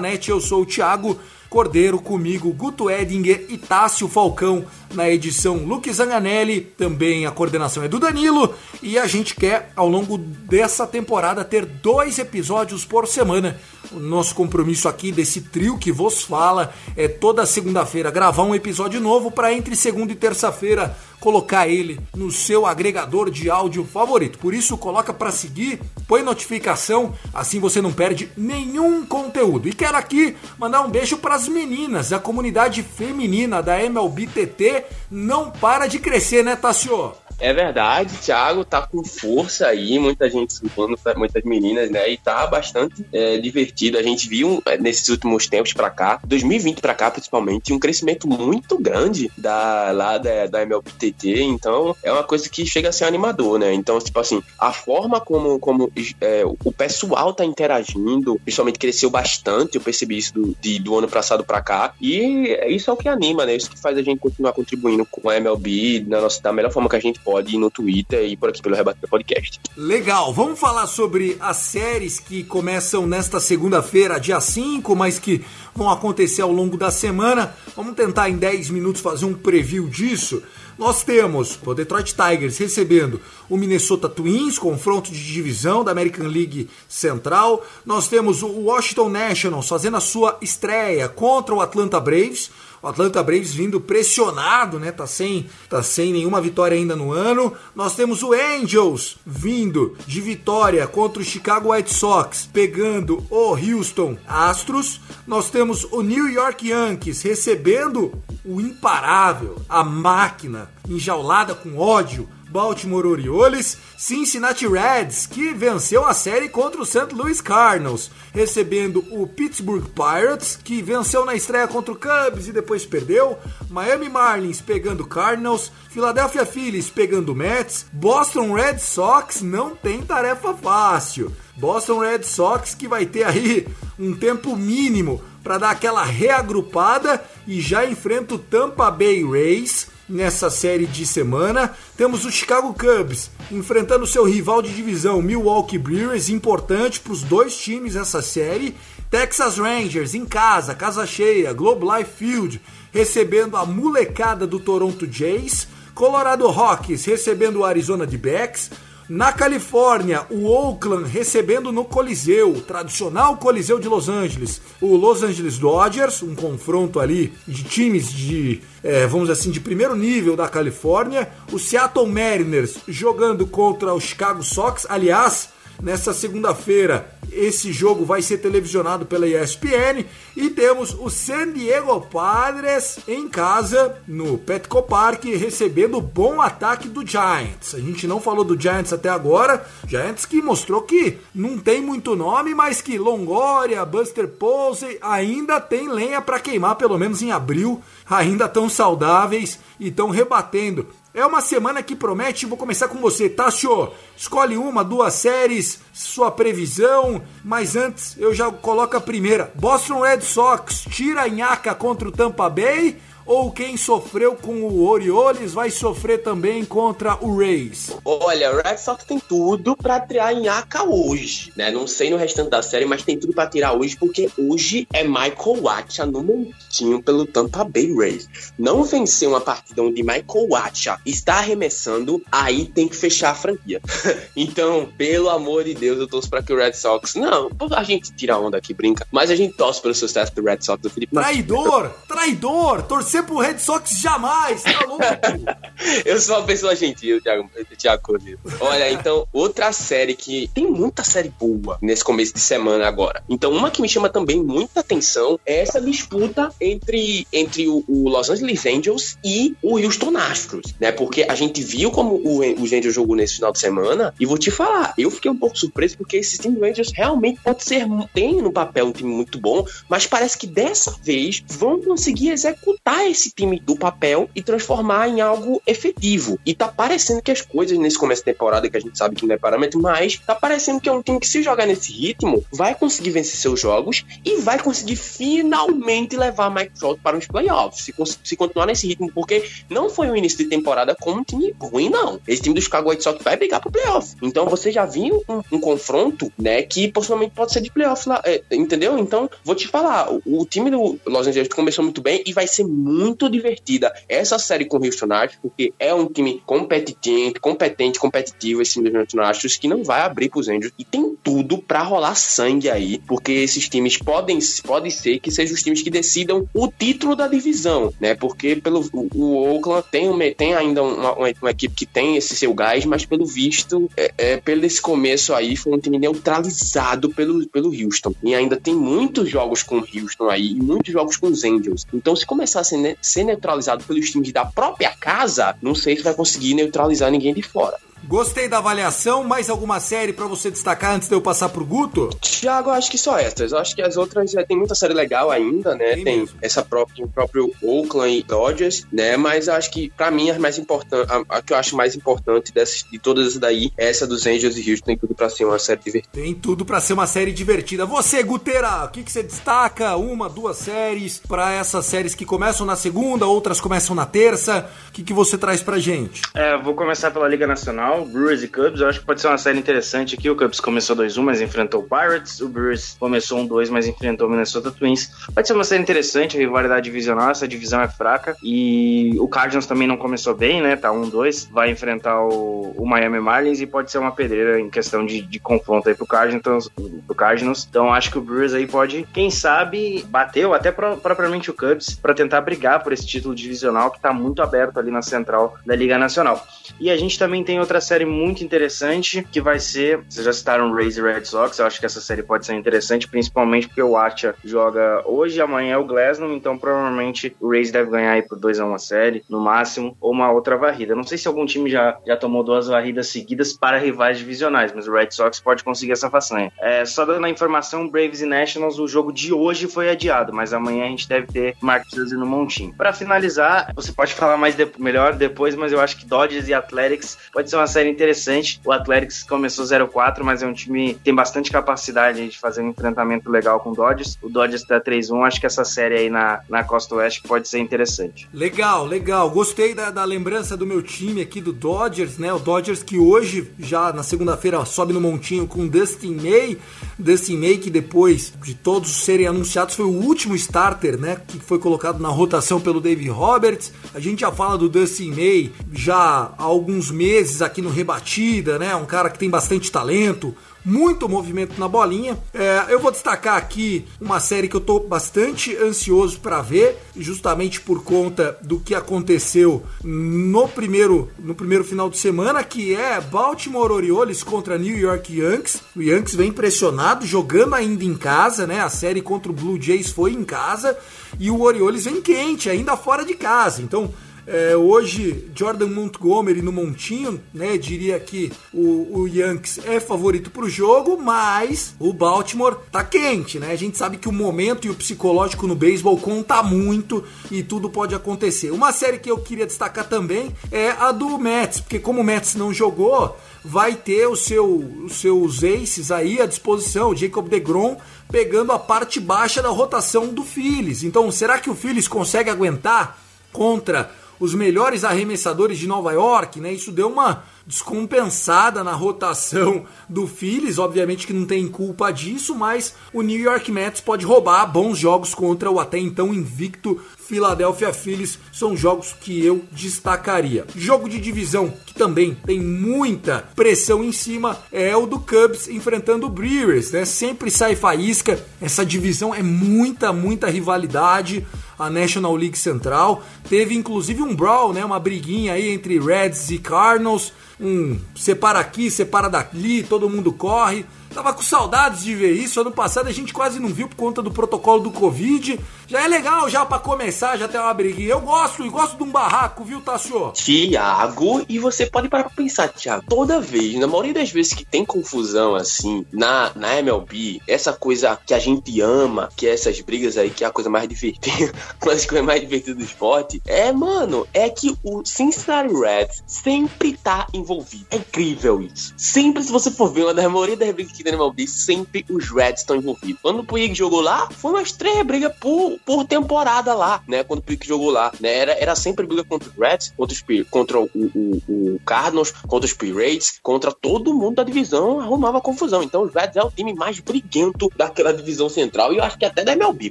Net. Eu sou o Thiago Cordeiro, comigo Guto Edinger e Tássio Falcão na edição Luke Zanganelli. Também a coordenação é do Danilo. E a gente quer, ao longo dessa temporada, ter dois episódios por semana. O nosso compromisso aqui desse trio que vos fala é toda segunda-feira gravar um episódio novo para entre segunda e terça-feira colocar ele no seu agregador de áudio favorito. Por isso, coloca para seguir, põe notificação, assim você não perde nenhum conteúdo. E quero aqui mandar um beijo para as meninas, a comunidade feminina da MLBTT não para de crescer, né, Tassio? É verdade, Thiago tá com força aí, muita gente subindo, muitas meninas, né? E tá bastante é, divertido. A gente viu é, nesses últimos tempos para cá, 2020 para cá principalmente, um crescimento muito grande da lá da, da MLBTT. Então é uma coisa que chega a ser animador, né? Então, tipo assim, a forma como, como é, o pessoal tá interagindo, principalmente cresceu bastante. Eu percebi isso do, de, do ano passado para cá. E isso é o que anima, né? Isso que faz a gente continuar contribuindo com a MLB na nossa, da melhor forma que a gente pode no Twitter e por aqui pelo Rebatida Podcast. Legal, vamos falar sobre as séries que começam nesta segunda-feira, dia 5, mas que vão acontecer ao longo da semana. Vamos tentar em 10 minutos fazer um preview disso. Nós temos o Detroit Tigers recebendo o Minnesota Twins, confronto de divisão da American League Central. Nós temos o Washington Nationals fazendo a sua estreia contra o Atlanta Braves. O Atlanta Braves vindo pressionado, né? Tá sem, tá sem nenhuma vitória ainda no ano. Nós temos o Angels vindo de vitória contra o Chicago White Sox, pegando o Houston Astros. Nós temos o New York Yankees recebendo o imparável, a máquina enjaulada com ódio Baltimore Orioles, Cincinnati Reds, que venceu a série contra o St. Louis Cardinals, recebendo o Pittsburgh Pirates, que venceu na estreia contra o Cubs e depois perdeu, Miami Marlins pegando Cardinals, Philadelphia Phillies pegando Mets, Boston Red Sox não tem tarefa fácil. Boston Red Sox que vai ter aí um tempo mínimo para dar aquela reagrupada e já enfrenta o Tampa Bay Rays nessa série de semana. Temos o Chicago Cubs enfrentando seu rival de divisão, Milwaukee Brewers, importante para os dois times essa série. Texas Rangers em casa, casa cheia, Globe Life Field, recebendo a molecada do Toronto Jays. Colorado Rockies recebendo o Arizona D-Backs. Na Califórnia, o Oakland recebendo no Coliseu, tradicional Coliseu de Los Angeles, o Los Angeles Dodgers, um confronto ali de times de, é, vamos assim, de primeiro nível da Califórnia. O Seattle Mariners jogando contra o Chicago Sox, aliás, nessa segunda-feira. Esse jogo vai ser televisionado pela ESPN e temos o San Diego Padres em casa no Petco Park recebendo o bom ataque do Giants. A gente não falou do Giants até agora, Giants que mostrou que não tem muito nome, mas que Longoria, Buster Posey ainda tem lenha para queimar, pelo menos em abril, ainda tão saudáveis e estão rebatendo é uma semana que promete. Vou começar com você, Tássio. Escolhe uma, duas séries, sua previsão. Mas antes, eu já coloco a primeira. Boston Red Sox tira a nhaca contra o Tampa Bay ou quem sofreu com o Orioles vai sofrer também contra o Rays? Olha, o Red Sox tem tudo para tirar em Aka hoje, né? Não sei no restante da série, mas tem tudo para tirar hoje porque hoje é Michael Wacha no montinho pelo Tampa Bay Rays. Não vencer uma partida onde Michael Wacha está arremessando, aí tem que fechar a franquia. então, pelo amor de Deus, eu torço para que o Red Sox, não, a gente tira onda aqui, brinca, mas a gente torce pelo sucesso do Red Sox do Felipe. Traidor, traidor, torcedor torcer pro Red Sox jamais, tá louco? eu sou uma pessoa gentil, Thiago, Thiago Cordeiro. Olha, então, outra série que tem muita série boa nesse começo de semana agora. Então, uma que me chama também muita atenção é essa disputa entre, entre o, o Los Angeles Angels e o Houston Astros, né? Porque a gente viu como o, o Angels jogou nesse final de semana e vou te falar, eu fiquei um pouco surpreso porque esse time do Angels realmente pode ser, tem no papel um time muito bom, mas parece que dessa vez vão conseguir executar tirar esse time do papel e transformar em algo efetivo. E tá parecendo que as coisas nesse começo de temporada, que a gente sabe que não é parâmetro, mas tá parecendo que é um time que se jogar nesse ritmo, vai conseguir vencer seus jogos e vai conseguir finalmente levar Mike Trout para os playoffs, se, se continuar nesse ritmo, porque não foi um início de temporada com um time ruim, não. Esse time do Chicago White Sox vai brigar pro playoff. Então você já viu um, um confronto, né, que possivelmente pode ser de playoff lá, é, entendeu? Então, vou te falar, o, o, time do Los Angeles começou muito bem e vai ser muito divertida essa série com o Houston Astros, porque é um time competente, competente, competitivo, esse time do Houston Astros, que não vai abrir pros Angels e tem tudo para rolar sangue aí, porque esses times podem, pode ser que sejam os times que decidam o título da divisão, né? Porque pelo o, o Oakland tem, tem ainda uma, uma, uma, equipe que tem esse seu gás, mas pelo visto, é, é, pelo esse começo aí, foi um time neutralizado pelo, pelo Houston. E ainda tem muitos jogos com o Houston aí, e muitos jogos com os Angels. Então, se começar a ser, neutralizado pelos times da própria casa, não sei se vai conseguir neutralizar ninguém de fora. Gostei da avaliação. Mais alguma série para você destacar antes de eu passar pro Guto? Thiago, acho que só essas. Eu acho que as outras é, tem muita série legal ainda, né? Tem, tem essa própria, o próprio Oakland e Dodgers, né? Mas acho que para mim as mais importante, a, a, que eu acho mais importante dessas, de todas essas daí, é essa dos Angels e Houston. Tem tudo para ser uma série divertida. Tem tudo para ser uma série divertida. Você, Guteira, o que, que você destaca? Uma, duas séries para essas séries que começam na segunda, outras começam na terça. O que, que você traz pra gente? É, vou começar pela Liga Nacional. Brewers e Cubs. Eu acho que pode ser uma série interessante aqui. O Cubs começou 2-1, mas enfrentou o Pirates. O Brewers começou 1-2, mas enfrentou o Minnesota Twins. Pode ser uma série interessante, a rivalidade divisional. Essa divisão é fraca. E o Cardinals também não começou bem, né? Tá 1-2. Vai enfrentar o, o, Miami Marlins e pode ser uma pedreira em questão de, de confronto aí pro Cardinals, pro Cardinals. Então acho que o Brewers aí pode, quem sabe, bater ou até pro, propriamente o Cubs para tentar brigar por esse título divisional que tá muito aberto ali na central da Liga Nacional. E a gente também tem outra série muito interessante, que vai ser. Vocês já citaram Rays e Red Sox. Eu acho que essa série pode ser interessante, principalmente porque o Archer joga hoje amanhã é o Glasnow, então provavelmente o Rays deve ganhar aí por 2x1 a série, no máximo, ou uma outra varrida. Não sei se algum time já, já tomou duas varridas seguidas para rivais divisionais, mas o Red Sox pode conseguir essa façanha. É, só dando a informação, Braves e Nationals, o jogo de hoje foi adiado, mas amanhã a gente deve ter Mark Scherzer no montinho. Para finalizar, você pode falar mais de, melhor depois, mas eu acho que Dodgers e Athletics pode ser uma série interessante. O Athletics começou 0-4, mas é um time que tem bastante capacidade de fazer um enfrentamento legal com o Dodgers. O Dodgers tá 3-1, acho que essa série aí na, na Costa Oeste pode ser interessante. Legal, legal. Gostei da, da lembrança do meu time aqui do Dodgers, né? O Dodgers que hoje, já na segunda-feira, sobe no montinho com Dustin May. Dustin May que depois de todos serem anunciados foi o último starter, né? Que foi colocado na rotação pelo Dave Roberts. A gente já fala do Dustin May já há alguns meses aqui no Rebatida, né? Um cara que tem bastante talento, muito movimento na bolinha. É, eu vou destacar aqui uma série que eu tô bastante ansioso para ver, justamente por conta do que aconteceu no primeiro, no primeiro final de semana, que é Baltimore Orioles contra New York Yankees. O Yankees vem pressionado, jogando ainda em casa, né? A série contra o Blue Jays foi em casa e o Orioles vem quente, ainda fora de casa. Então, é, hoje, Jordan Montgomery no montinho, né? Diria que o, o Yankees é favorito para o jogo, mas o Baltimore tá quente, né? A gente sabe que o momento e o psicológico no beisebol conta muito e tudo pode acontecer. Uma série que eu queria destacar também é a do Mets, porque como o Mets não jogou, vai ter o seu, os seus aces aí à disposição. Jacob DeGrom pegando a parte baixa da rotação do Phillies. Então, será que o Phillies consegue aguentar contra os melhores arremessadores de Nova York, né? Isso deu uma descompensada na rotação do Phillies, obviamente que não tem culpa disso, mas o New York Mets pode roubar bons jogos contra o até então invicto Philadelphia Phillies, são jogos que eu destacaria. Jogo de divisão que também tem muita pressão em cima é o do Cubs enfrentando o Brewers, né? Sempre sai faísca, essa divisão é muita, muita rivalidade a National League Central. Teve inclusive um brawl, né, uma briguinha aí entre Reds e Cardinals um separa aqui, separa dali, todo mundo corre. Tava com saudades de ver isso. Ano passado a gente quase não viu por conta do protocolo do Covid. Já é legal já para começar, já tem uma briguinha. Eu gosto, e gosto de um barraco, viu, Tassio? Tiago, e você pode parar pra pensar, Tiago. Toda vez, na maioria das vezes que tem confusão assim, na, na MLB, essa coisa que a gente ama, que é essas brigas aí, que é a coisa mais divertida, uma das coisas mais divertidas do esporte, é, mano, é que o Cincinnati Reds sempre tá envolvido. É incrível isso. Sempre, se você for ver uma das maioria das brigas que tem no MLB, sempre os Reds estão envolvidos. Quando o Puig jogou lá, foi umas três brigas por, por temporada lá, né? Quando o Puig jogou lá, né? Era, era sempre briga contra os Reds, contra, os, contra o, o, o Cardinals, contra os Pirates, contra todo mundo da divisão, arrumava confusão. Então os Reds é o time mais briguento daquela divisão central e eu acho que até da MLB,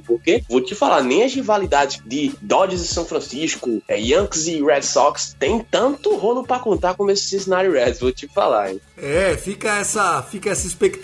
porque vou te falar, nem as rivalidades de Dodgers e São Francisco, é, Yankees e Red Sox tem tanto rolo para contar como esse Cincinnati Reds, vou te falar, hein? É, fica essa, fica essa expectativa,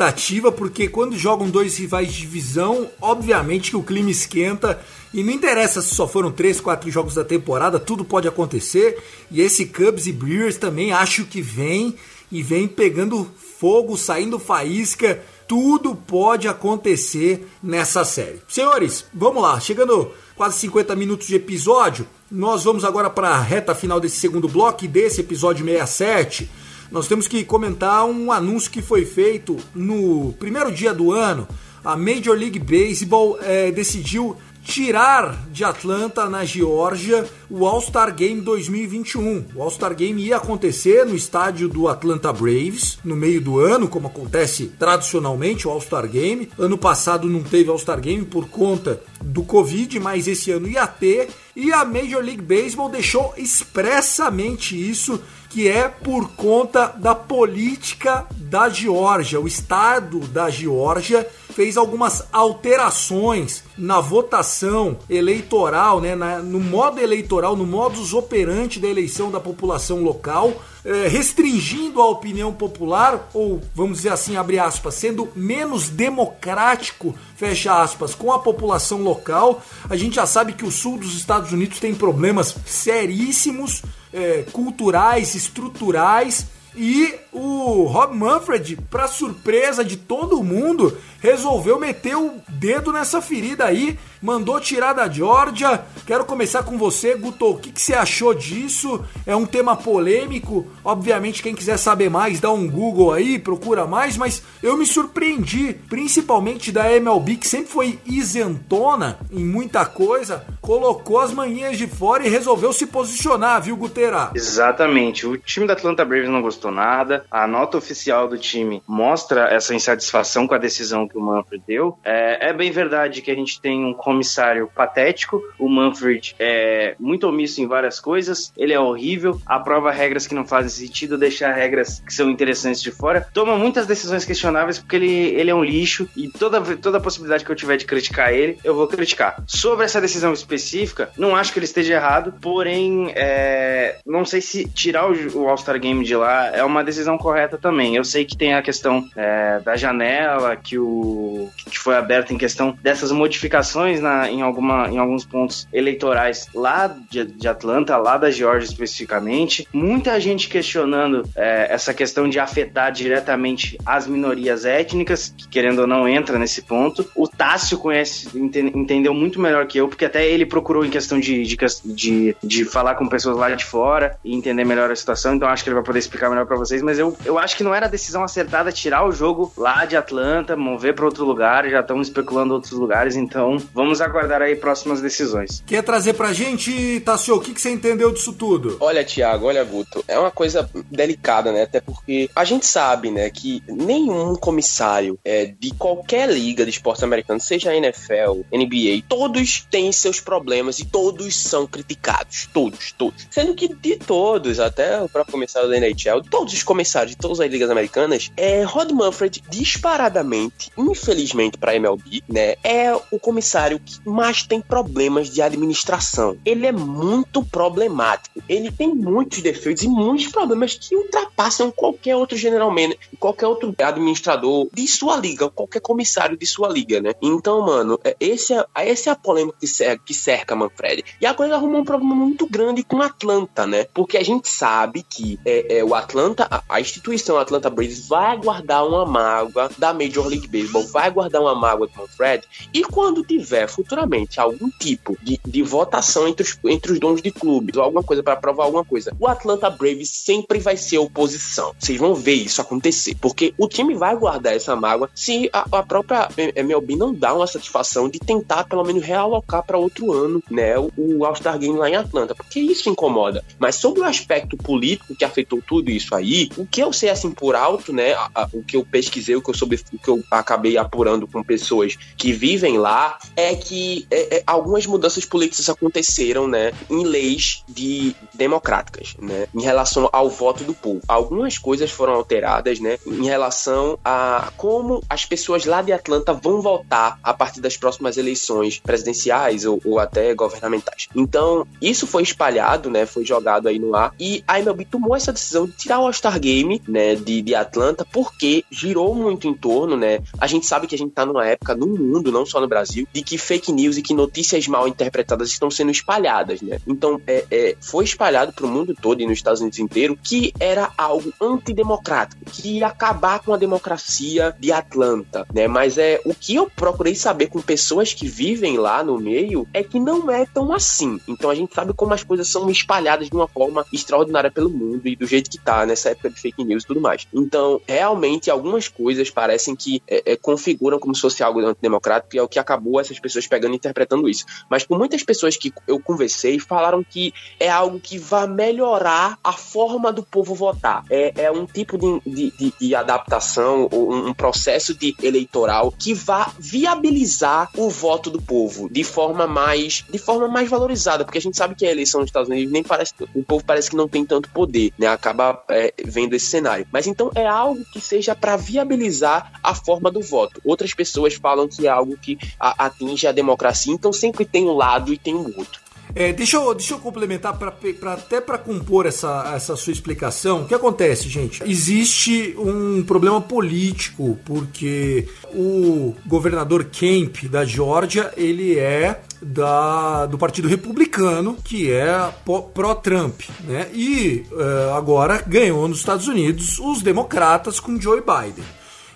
porque quando jogam dois rivais de divisão, obviamente que o clima esquenta e não interessa se só foram três, quatro jogos da temporada, tudo pode acontecer. E esse Cubs e Brewers também acho que vem e vem pegando fogo, saindo faísca. Tudo pode acontecer nessa série. Senhores, vamos lá, chegando quase 50 minutos de episódio, nós vamos agora para a reta final desse segundo bloco desse episódio 67. Nós temos que comentar um anúncio que foi feito no primeiro dia do ano. A Major League Baseball é, decidiu tirar de Atlanta, na Geórgia, o All-Star Game 2021. O All-Star Game ia acontecer no estádio do Atlanta Braves no meio do ano, como acontece tradicionalmente o All-Star Game. Ano passado não teve All-Star Game por conta do Covid, mas esse ano ia ter. E a Major League Baseball deixou expressamente isso que é por conta da política da Geórgia. O estado da Geórgia fez algumas alterações na votação eleitoral, né, na, no modo eleitoral, no modus operandi da eleição da população local, é, restringindo a opinião popular, ou vamos dizer assim, abre aspas, sendo menos democrático, fecha aspas, com a população local. A gente já sabe que o sul dos Estados Unidos tem problemas seríssimos, é, culturais, estruturais e o Rob Manfred, para surpresa de todo mundo, resolveu meter o dedo nessa ferida aí, mandou tirar da Georgia. Quero começar com você, Guto. O que, que, você achou disso? É um tema polêmico. Obviamente, quem quiser saber mais, dá um Google aí, procura mais. Mas eu me surpreendi, principalmente da MLB, que sempre foi isentona em muita coisa, colocou as manhinhas de fora e resolveu se posicionar, viu, Gutera? Exatamente. O time da Atlanta Braves não gostou nada. A nota oficial do time mostra essa insatisfação com a decisão que o Manfred deu. É, é, bem verdade que a gente tem um comissário patético. O Manfred é muito omisso em várias coisas. Ele é horrível, aprova regras que não fazem sentido, deixa regras que são interessantes de fora. Toma muitas decisões questionáveis porque ele, ele é um lixo e toda, toda possibilidade que eu tiver de criticar ele, eu vou criticar. Sobre essa decisão específica, não acho que ele esteja errado, porém, é, não sei se tirar o, o All-Star Game de lá é uma decisão correta também. Eu sei que tem a questão é, da janela, que o que foi aberto em questão dessas modificações na, em, alguma, em alguns pontos eleitorais lá de, de Atlanta, lá da Geórgia especificamente. Muita gente questionando é, essa questão de afetar diretamente as minorias étnicas, que querendo ou não entra nesse ponto. O Tássio conhece, entendeu muito melhor que eu, porque até ele procurou em questão de, de, de, de falar com pessoas lá de fora e entender melhor a situação, então acho que ele vai poder explicar melhor para vocês, mas eu, eu acho que não era a decisão acertada tirar o jogo lá de Atlanta, mover para outro lugar, já estamos especulando outros lugares, então vamos aguardar aí próximas decisões. Quer trazer pra gente, Tassio, o que, que você entendeu disso tudo? Olha, Thiago, olha, Guto, é uma coisa delicada, né? Até porque a gente sabe, né, que nenhum comissário é, de qualquer liga de esporte americano, seja NFL, NBA, todos têm seus problemas e todos são criticados. Todos, todos. Sendo que de todos, até o próprio comissário da NHL, todos os comissários de todas as ligas americanas, é Rod Manfred disparadamente infelizmente para MLB, né, é o comissário que mais tem problemas de administração. Ele é muito problemático. Ele tem muitos defeitos e muitos problemas que ultrapassam qualquer outro general manager, qualquer outro administrador de sua liga, qualquer comissário de sua liga, né? Então, mano, é, esse é, esse é a polêmica que cerca, que cerca Manfred. E agora ele arrumou um problema muito grande com Atlanta, né? Porque a gente sabe que é, é o Atlanta, a, a instituição Atlanta Braves vai guardar uma mágoa da Major League Baseball, vai guardar uma mágoa do Manfred, e quando tiver futuramente algum tipo de, de votação entre os, entre os donos de clubes, ou alguma coisa para provar alguma coisa, o Atlanta Braves sempre vai ser oposição. Vocês vão ver isso acontecer, porque o time vai guardar essa mágoa se a, a própria MLB não dá uma satisfação de tentar pelo menos realocar para outro ano, né, o, o All-Star Game lá em Atlanta, porque isso incomoda. Mas sobre o aspecto político que afetou tudo isso aí, o que eu sei assim por alto, né, a, a, o que eu pesquisei, o que eu soube, o que eu acabei apurando com pessoas que vivem lá, é que é, é, algumas mudanças políticas aconteceram, né, em leis de democráticas, né, em relação ao voto do povo. Algumas coisas foram alteradas, né, em relação a como as pessoas lá de Atlanta vão votar a partir das próximas eleições presidenciais ou, ou até governamentais. Então, isso foi espalhado, né, foi jogado aí no ar e a MLB tomou essa decisão de tirar o All-Star Game, né, de, de Atlanta porque girou muito em torno, né, a gente sabe que a gente tá numa época no mundo, não só no Brasil, de que fake news e que notícias mal interpretadas estão sendo espalhadas, né? Então, é, é, foi espalhado para o mundo todo e nos Estados Unidos inteiro que era algo antidemocrático, que ia acabar com a democracia de Atlanta, né? Mas é o que eu procurei saber com pessoas que vivem lá no meio é que não é tão assim. Então a gente sabe como as coisas são espalhadas de uma forma extraordinária pelo mundo e do jeito que tá nessa época de news e tudo mais. Então, realmente, algumas coisas parecem que é, é, configuram como se fosse algo antidemocrático e é o que acabou essas pessoas pegando e interpretando isso. Mas por muitas pessoas que eu conversei, falaram que é algo que vai melhorar a forma do povo votar. É, é um tipo de, de, de, de adaptação, ou um processo de eleitoral que vai viabilizar o voto do povo de forma mais de forma mais valorizada, porque a gente sabe que a eleição nos Estados Unidos nem parece o povo parece que não tem tanto poder, né? Acaba é, vendo esse cenário. Mas então é algo que seja para viabilizar a forma do voto. Outras pessoas falam que é algo que a, atinge a democracia, então sempre tem um lado e tem um outro. É, deixa, eu, deixa eu complementar pra, pra até para compor essa, essa sua explicação. O que acontece, gente? Existe um problema político, porque o governador Kemp da Geórgia, ele é da, do Partido Republicano, que é pró-Trump, né? E uh, agora ganhou nos Estados Unidos os democratas com Joe Biden.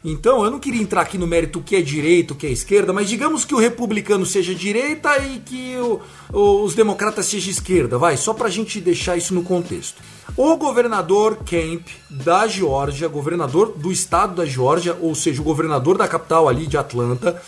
Então, eu não queria entrar aqui no mérito o que é direita, o que é esquerda, mas digamos que o republicano seja direita e que o, o, os democratas sejam esquerda, vai, só pra gente deixar isso no contexto. O governador Kemp da Geórgia, governador do estado da Geórgia, ou seja, o governador da capital ali de Atlanta,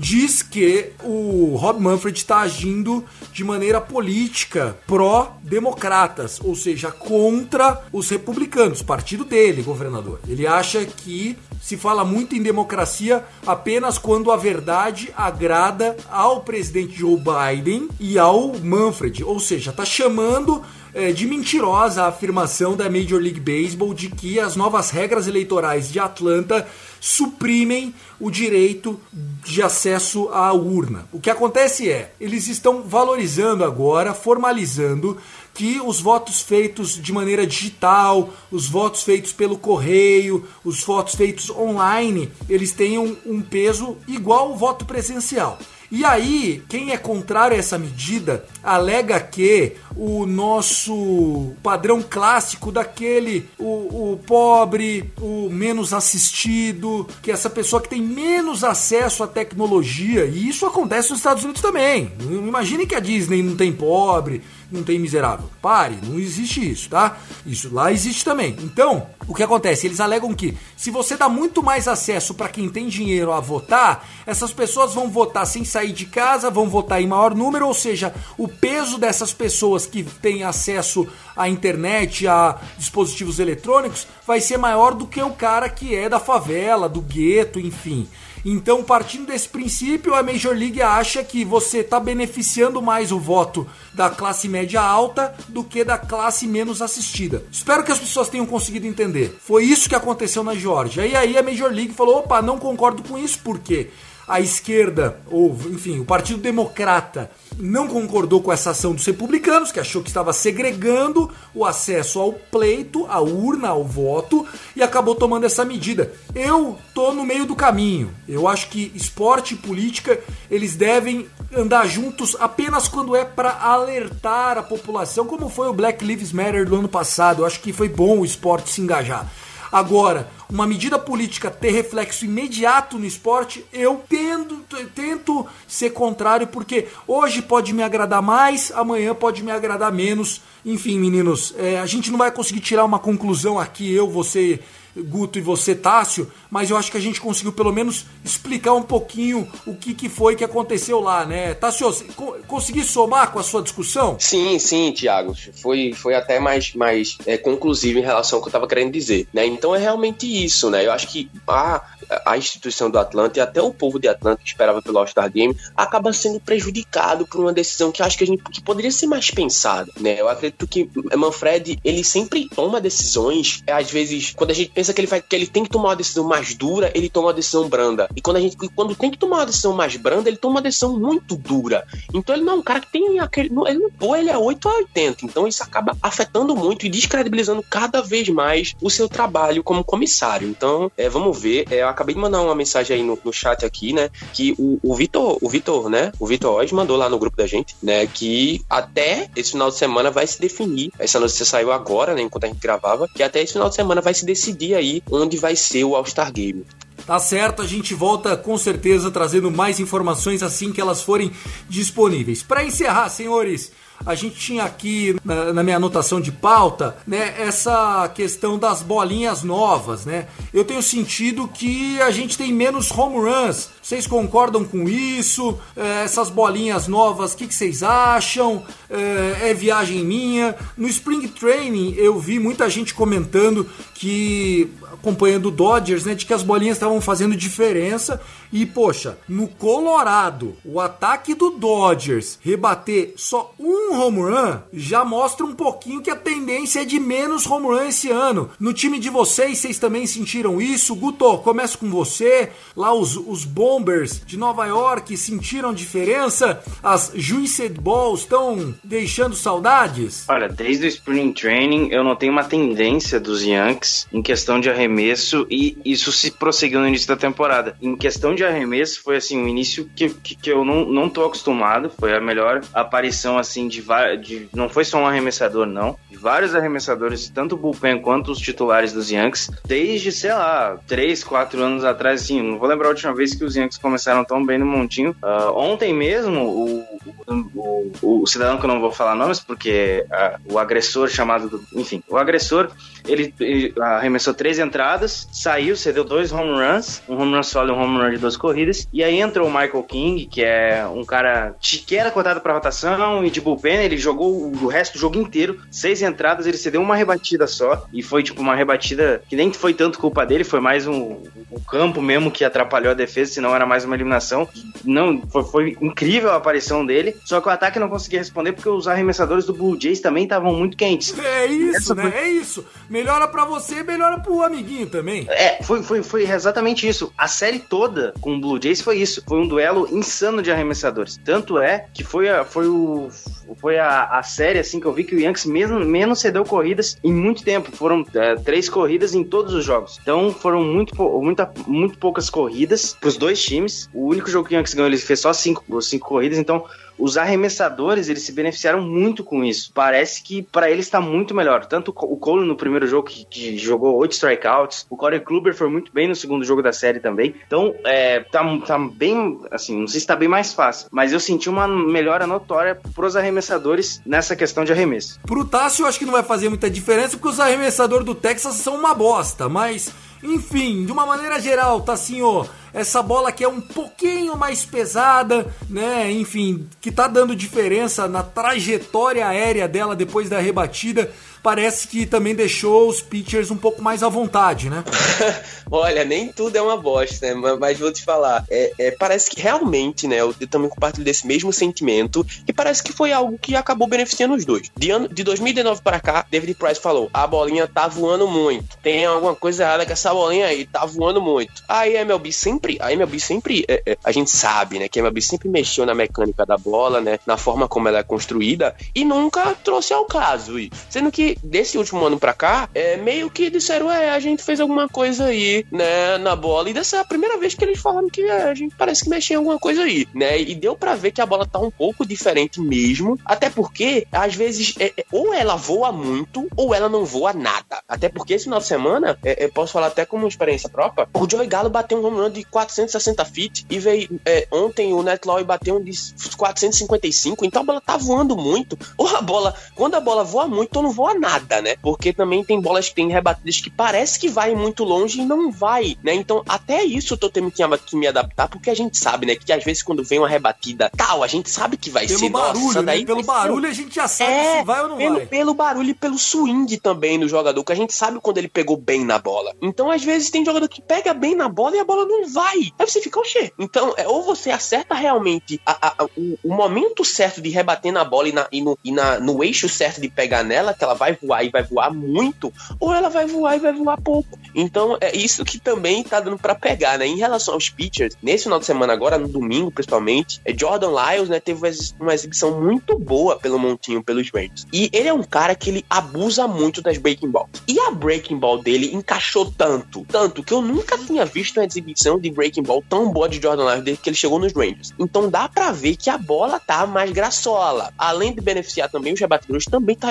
diz que o Rob Manfred está agindo de maneira política pró-democratas, ou seja, contra os republicanos, partido dele, governador. Ele acha que se fala muito em democracia apenas quando a verdade agrada ao presidente Joe Biden e ao Manfred, ou seja, está chamando é, de mentirosa a afirmação da Major League Baseball de que as novas regras eleitorais de Atlanta suprimem o direito de acesso à urna. O que acontece é, eles estão valorizando agora, formalizando que os votos feitos de maneira digital, os votos feitos pelo correio, os votos feitos online, eles tenham um peso igual ao voto presencial. E aí, quem é contrário a essa medida alega que o nosso padrão clássico daquele, o, o pobre, o menos assistido, que é essa pessoa que tem menos acesso à tecnologia, e isso acontece nos Estados Unidos também. Imagine que a Disney não tem pobre, não tem miserável. Pare, não existe isso, tá? Isso lá existe também. Então, o que acontece? Eles alegam que se você dá muito mais acesso para quem tem dinheiro a votar, essas pessoas vão votar sem sair de casa, vão votar em maior número, ou seja, o peso dessas pessoas que têm acesso à internet, a dispositivos eletrônicos, vai ser maior do que o cara que é da favela, do gueto, enfim. Então, partindo desse princípio, a Major League acha que você está beneficiando mais o voto da classe média alta do que da classe menos assistida. Espero que as pessoas tenham conseguido entender. Foi isso que aconteceu na Geórgia. E aí a Major League falou: opa, não concordo com isso, por quê? A esquerda, ou enfim, o Partido Democrata não concordou com essa ação dos republicanos, que achou que estava segregando o acesso ao pleito, à urna, ao voto, e acabou tomando essa medida. Eu tô no meio do caminho. Eu acho que esporte e política eles devem andar juntos apenas quando é para alertar a população, como foi o Black Lives Matter do ano passado. Eu acho que foi bom o esporte se engajar. Agora, uma medida política ter reflexo imediato no esporte, eu tendo, tento ser contrário, porque hoje pode me agradar mais, amanhã pode me agradar menos. Enfim, meninos, é, a gente não vai conseguir tirar uma conclusão aqui, eu, você Guto e você, Tássio, mas eu acho que a gente conseguiu pelo menos explicar um pouquinho o que, que foi que aconteceu lá, né? Tássio, co consegui somar com a sua discussão? Sim, sim, Tiago. Foi, foi até mais, mais é, conclusivo em relação ao que eu estava querendo dizer, né? Então é realmente isso, né? Eu acho que a, a instituição do Atlanta e até o povo de Atlanta que esperava pelo All-Star Game acaba sendo prejudicado por uma decisão que acho que a gente que poderia ser mais pensada, né? Eu acredito que Manfred, ele sempre toma decisões, às vezes, quando a gente pensa que ele vai que ele tem que tomar uma decisão mais dura, ele toma uma decisão branda. E quando a gente quando tem que tomar uma decisão mais branda, ele toma uma decisão muito dura. Então ele não é um cara que tem aquele ele não pô, ele é 8 a 80. Então isso acaba afetando muito e descredibilizando cada vez mais o seu trabalho como comissário. Então, é, vamos ver, é, eu acabei de mandar uma mensagem aí no, no chat aqui, né, que o, o Vitor, o Vitor, né, o Vitor Oz mandou lá no grupo da gente, né, que até esse final de semana vai se definir, essa notícia saiu agora, né, enquanto a gente gravava, que até esse final de semana vai se decidir aí onde vai ser o All-Star Game. Tá certo, a gente volta com certeza trazendo mais informações assim que elas forem disponíveis. Para encerrar, senhores, a gente tinha aqui na, na, minha anotação de pauta, né, essa questão das bolinhas novas, né? Eu tenho sentido que a gente tem menos home runs. Vocês concordam com isso? É, essas bolinhas novas, o que, que, vocês acham? É, é viagem minha? No Spring Training eu vi muita gente comentando que acompanhando o Dodgers, né, de que as bolinhas estavam fazendo diferença e poxa, no Colorado, o ataque do Dodgers rebater só um home run já mostra um pouquinho que a tendência é de menos home run esse ano. No time de vocês, vocês também sentiram isso? Guto, começo com você. Lá os, os Bombers de Nova York sentiram diferença? As Juiced Balls estão deixando saudades? Olha, desde o Spring Training eu notei uma tendência dos Yankees em questão de arremesso e isso se prosseguiu no início da temporada. Em questão de de arremesso foi assim um início que, que, que, eu não, não tô acostumado. Foi a melhor aparição assim de, de não foi só um arremessador não, de vários arremessadores, tanto o bullpen quanto os titulares dos Yankees, desde sei lá três, quatro anos atrás. Não vou lembrar a última vez que os Yankees começaram tão bem no montinho. Uh, ontem mesmo o, o, o, o, cidadão que eu não vou falar nomes porque uh, o agressor chamado, do, enfim, o agressor ele, ele arremessou três entradas, saiu, cedeu dois home runs, um home run solo e um home run de duas corridas. E aí entrou o Michael King, que é um cara que era cotado para rotação e de bullpen, ele jogou o resto do jogo inteiro, seis entradas, ele cedeu uma rebatida só. E foi tipo uma rebatida que nem foi tanto culpa dele, foi mais um, um campo mesmo que atrapalhou a defesa, senão era mais uma eliminação. Não, foi, foi incrível a aparição dele, só que o ataque não conseguia responder porque os arremessadores do Blue Jays também estavam muito quentes. É isso, né? Foi... É isso. Melhora para você, melhora pro amiguinho também. É, foi, foi, foi exatamente isso. A série toda com o Blue Jays foi isso. Foi um duelo insano de arremessadores. Tanto é que foi a, foi o, foi a, a série assim que eu vi que o Yankees mesmo, menos cedeu corridas em muito tempo. Foram é, três corridas em todos os jogos. Então foram muito, muita, muito poucas corridas pros dois times. O único jogo que o Yankees ganhou, ele fez só cinco, cinco corridas. Então os arremessadores eles se beneficiaram muito com isso. Parece que para eles está muito melhor. Tanto o Cole no primeiro jogo que, que jogou oito strikeouts, o Corey Kluber foi muito bem no segundo jogo da série também. Então é, tá, tá bem, assim, não sei se tá bem mais fácil, mas eu senti uma melhora notória pros arremessadores nessa questão de arremesso. Pro Tássio eu acho que não vai fazer muita diferença porque os arremessadores do Texas são uma bosta, mas enfim, de uma maneira geral, Tassinho, essa bola que é um pouquinho mais pesada, né? Enfim, que tá dando diferença na trajetória aérea dela depois da rebatida parece que também deixou os pitchers um pouco mais à vontade, né? Olha, nem tudo é uma bosta, né? Mas vou te falar, é, é, parece que realmente, né? Eu também compartilho desse mesmo sentimento, e parece que foi algo que acabou beneficiando os dois. De, ano, de 2019 para cá, David Price falou: a bolinha tá voando muito. Tem alguma coisa errada com essa bolinha aí, tá voando muito. Aí a MLB sempre, a MLB sempre, é, é, a gente sabe, né? Que a MLB sempre mexeu na mecânica da bola, né? Na forma como ela é construída, e nunca trouxe ao caso. Sendo que desse último ano pra cá, é meio que disseram, é, a gente fez alguma coisa aí, né, na bola. E dessa é a primeira vez que eles falaram que é, a gente parece que mexeu em alguma coisa aí, né? E deu pra ver que a bola tá um pouco diferente mesmo. Até porque, às vezes, é, é, ou ela voa muito, ou ela não voa nada. Até porque esse final de semana, é, eu posso falar até como experiência própria, o Joey Galo bateu um home run de 460 feet e veio é, ontem o Netlaw bateu um de 455, então a bola tá voando muito. Ou a bola, quando a bola voa muito, ou não voa nada, né? Porque também tem bolas que tem rebatidas que parece que vai muito longe e não vai, né? Então até isso eu tô tendo que, me adaptar, porque a gente sabe, né, que às vezes quando vem uma rebatida tal, a gente sabe que vai pelo ser. barulho, nossa, né? daí Pelo barulho a gente já sabe é, se vai ou não pelo, vai. Pelo barulho e pelo swing também do jogador, que a gente sabe quando ele pegou bem na bola. Então, às vezes, tem jogador que pega bem na bola e a bola não vai. Aí você fica, oxê. Então, é, ou você acerta realmente a, a, o, o, momento certo de rebater na bola e, na, e, no, e na, no eixo certo de pegar nela, que ela vai voar e vai voar muito, ou ela vai voar e vai voar pouco. Então, é isso que também tá dando para pegar, né? Em relação aos pitchers, nesse final de semana agora, no domingo principalmente, é Jordan Lyles, né, teve uma exibição muito boa pelo Montinho, pelos Rangers. E ele é um cara que ele abusa muito das breaking balls. E a breaking ball dele encaixou tanto, tanto que eu nunca tinha visto uma exibição de breaking ball tão boa de Jordan Lyles desde que ele chegou nos Rangers. Então dá para ver que a bola tá mais graçola. Além de beneficiar também os rebatedores, também tá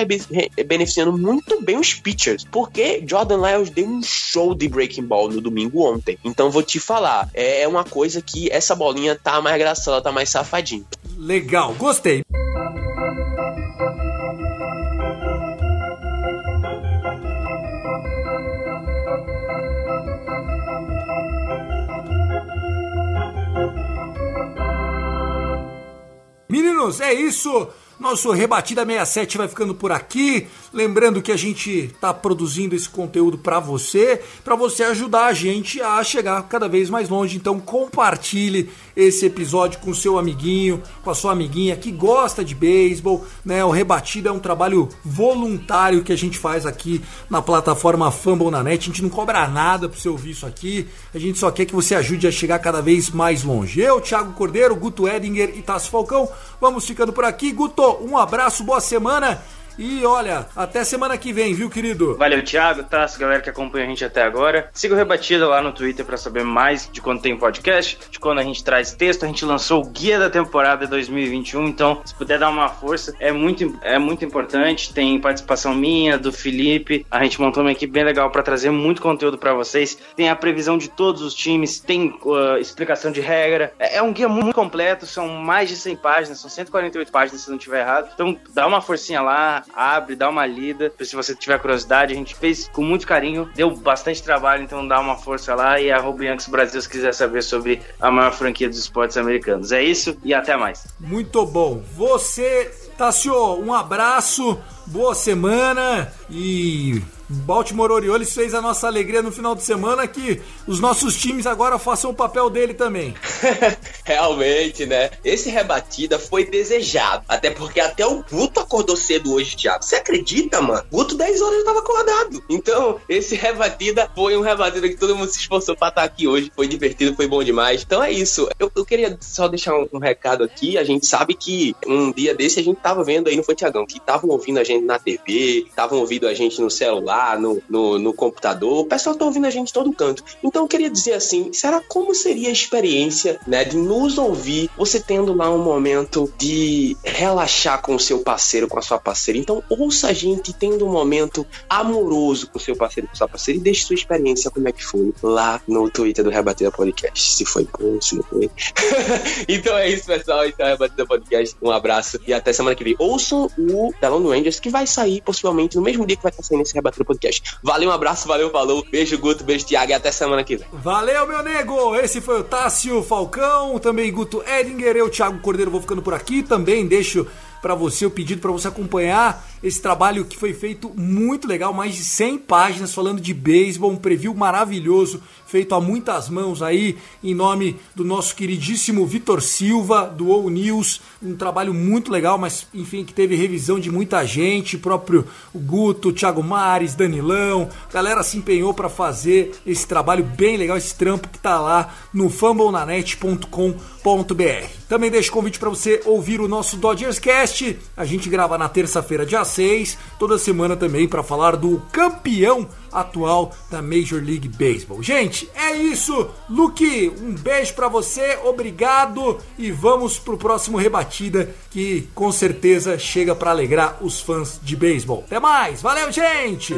beneficiando muito bem os pitchers, porque Jordan Lyles deu um show de breaking ball no domingo ontem. Então vou te falar, é uma coisa que essa bolinha tá mais graçola, tá mais safadinha. Legal, gostei. Meninos, é isso. Nosso Rebatida 67 vai ficando por aqui. Lembrando que a gente está produzindo esse conteúdo para você, para você ajudar a gente a chegar cada vez mais longe. Então compartilhe esse episódio com seu amiguinho, com a sua amiguinha que gosta de beisebol, né? O Rebatida é um trabalho voluntário que a gente faz aqui na plataforma Fumble na Net. A gente não cobra nada para você ouvir isso aqui. A gente só quer que você ajude a chegar cada vez mais longe. Eu, Thiago Cordeiro, Guto Edinger e Tassi Falcão, vamos ficando por aqui. Guto, um abraço, boa semana e olha, até semana que vem, viu, querido? Valeu, Thiago, Tasso, galera que acompanha a gente até agora. Siga o Rebatida lá no Twitter para saber mais de quando tem podcast, de quando a gente traz texto. A gente lançou o guia da temporada 2021, então se puder dar uma força, é muito, é muito importante. Tem participação minha, do Felipe. A gente montou uma equipe bem legal para trazer muito conteúdo para vocês. Tem a previsão de todos os times, tem uh, explicação de regra. É, é um guia muito completo, são mais de 100 páginas, são 148 páginas se não estiver errado. Então dá uma forcinha lá, abre, dá uma lida. Se você tiver curiosidade, a gente fez com muito carinho, deu bastante trabalho, então dá uma força lá e arroba Yankees Brasil se quiser saber sobre a maior franquia dos esportes americanos. É isso e até mais. Muito bom. Você, Tassio, um abraço, boa semana e Baltimore Orioles fez a nossa alegria no final de semana que os nossos times agora façam o papel dele também. Realmente, né? Esse rebatida foi desejado. Até porque até o Guto acordou cedo hoje, Thiago. Você acredita, mano? Guto 10 horas já tava acordado. Então, esse rebatida foi um rebatida que todo mundo se esforçou pra estar aqui hoje. Foi divertido, foi bom demais. Então é isso. Eu, eu queria só deixar um, um, recado aqui. A gente sabe que um dia desse a gente tava vendo aí, não foi, Tiagão? Que estavam ouvindo a gente na TV, estavam ouvindo a gente no celular, no, no, no computador. O pessoal tá ouvindo a gente todo canto. Então eu queria dizer assim, será como seria a experiência, né, de nos ouvir, você tendo lá um momento de relaxar com o seu parceiro, com a sua parceira. Então ouça a gente tendo um momento amoroso com o seu parceiro, com a sua parceira e deixe sua experiência como é que foi lá no Twitter do Rebatida Podcast. Se foi bom, se não foi. então é isso, pessoal. Então é Rebatida Podcast. Um abraço e até semana que vem. Ouçam o da Lone Rangers que vai sair possivelmente no mesmo dia que vai estar saindo esse Rebatida Podcast. Valeu, um abraço, valeu, falou. Beijo, Guto, beijo, Thiago e até semana que vem. Valeu, meu nego! Esse foi o Tássio Falcão, também Guto Edinger, eu, Thiago Cordeiro, vou ficando por aqui. Também deixo para você o pedido para você acompanhar esse trabalho que foi feito muito legal, mais de 100 páginas falando de beisebol, um preview maravilhoso feito a muitas mãos aí, em nome do nosso queridíssimo Vitor Silva, do O News. Um trabalho muito legal, mas enfim, que teve revisão de muita gente, próprio Guto, Thiago Mares, Danilão. Galera se empenhou para fazer esse trabalho bem legal, esse trampo que tá lá no fumblenanet.com.br. Também deixo o convite para você ouvir o nosso Dodgers Cast. A gente grava na terça-feira, dia 6, toda semana também para falar do campeão atual da Major League Baseball. Gente, é isso. Luke, um beijo para você, obrigado e vamos pro próximo rebatida que com certeza chega para alegrar os fãs de beisebol. Até mais, valeu, gente.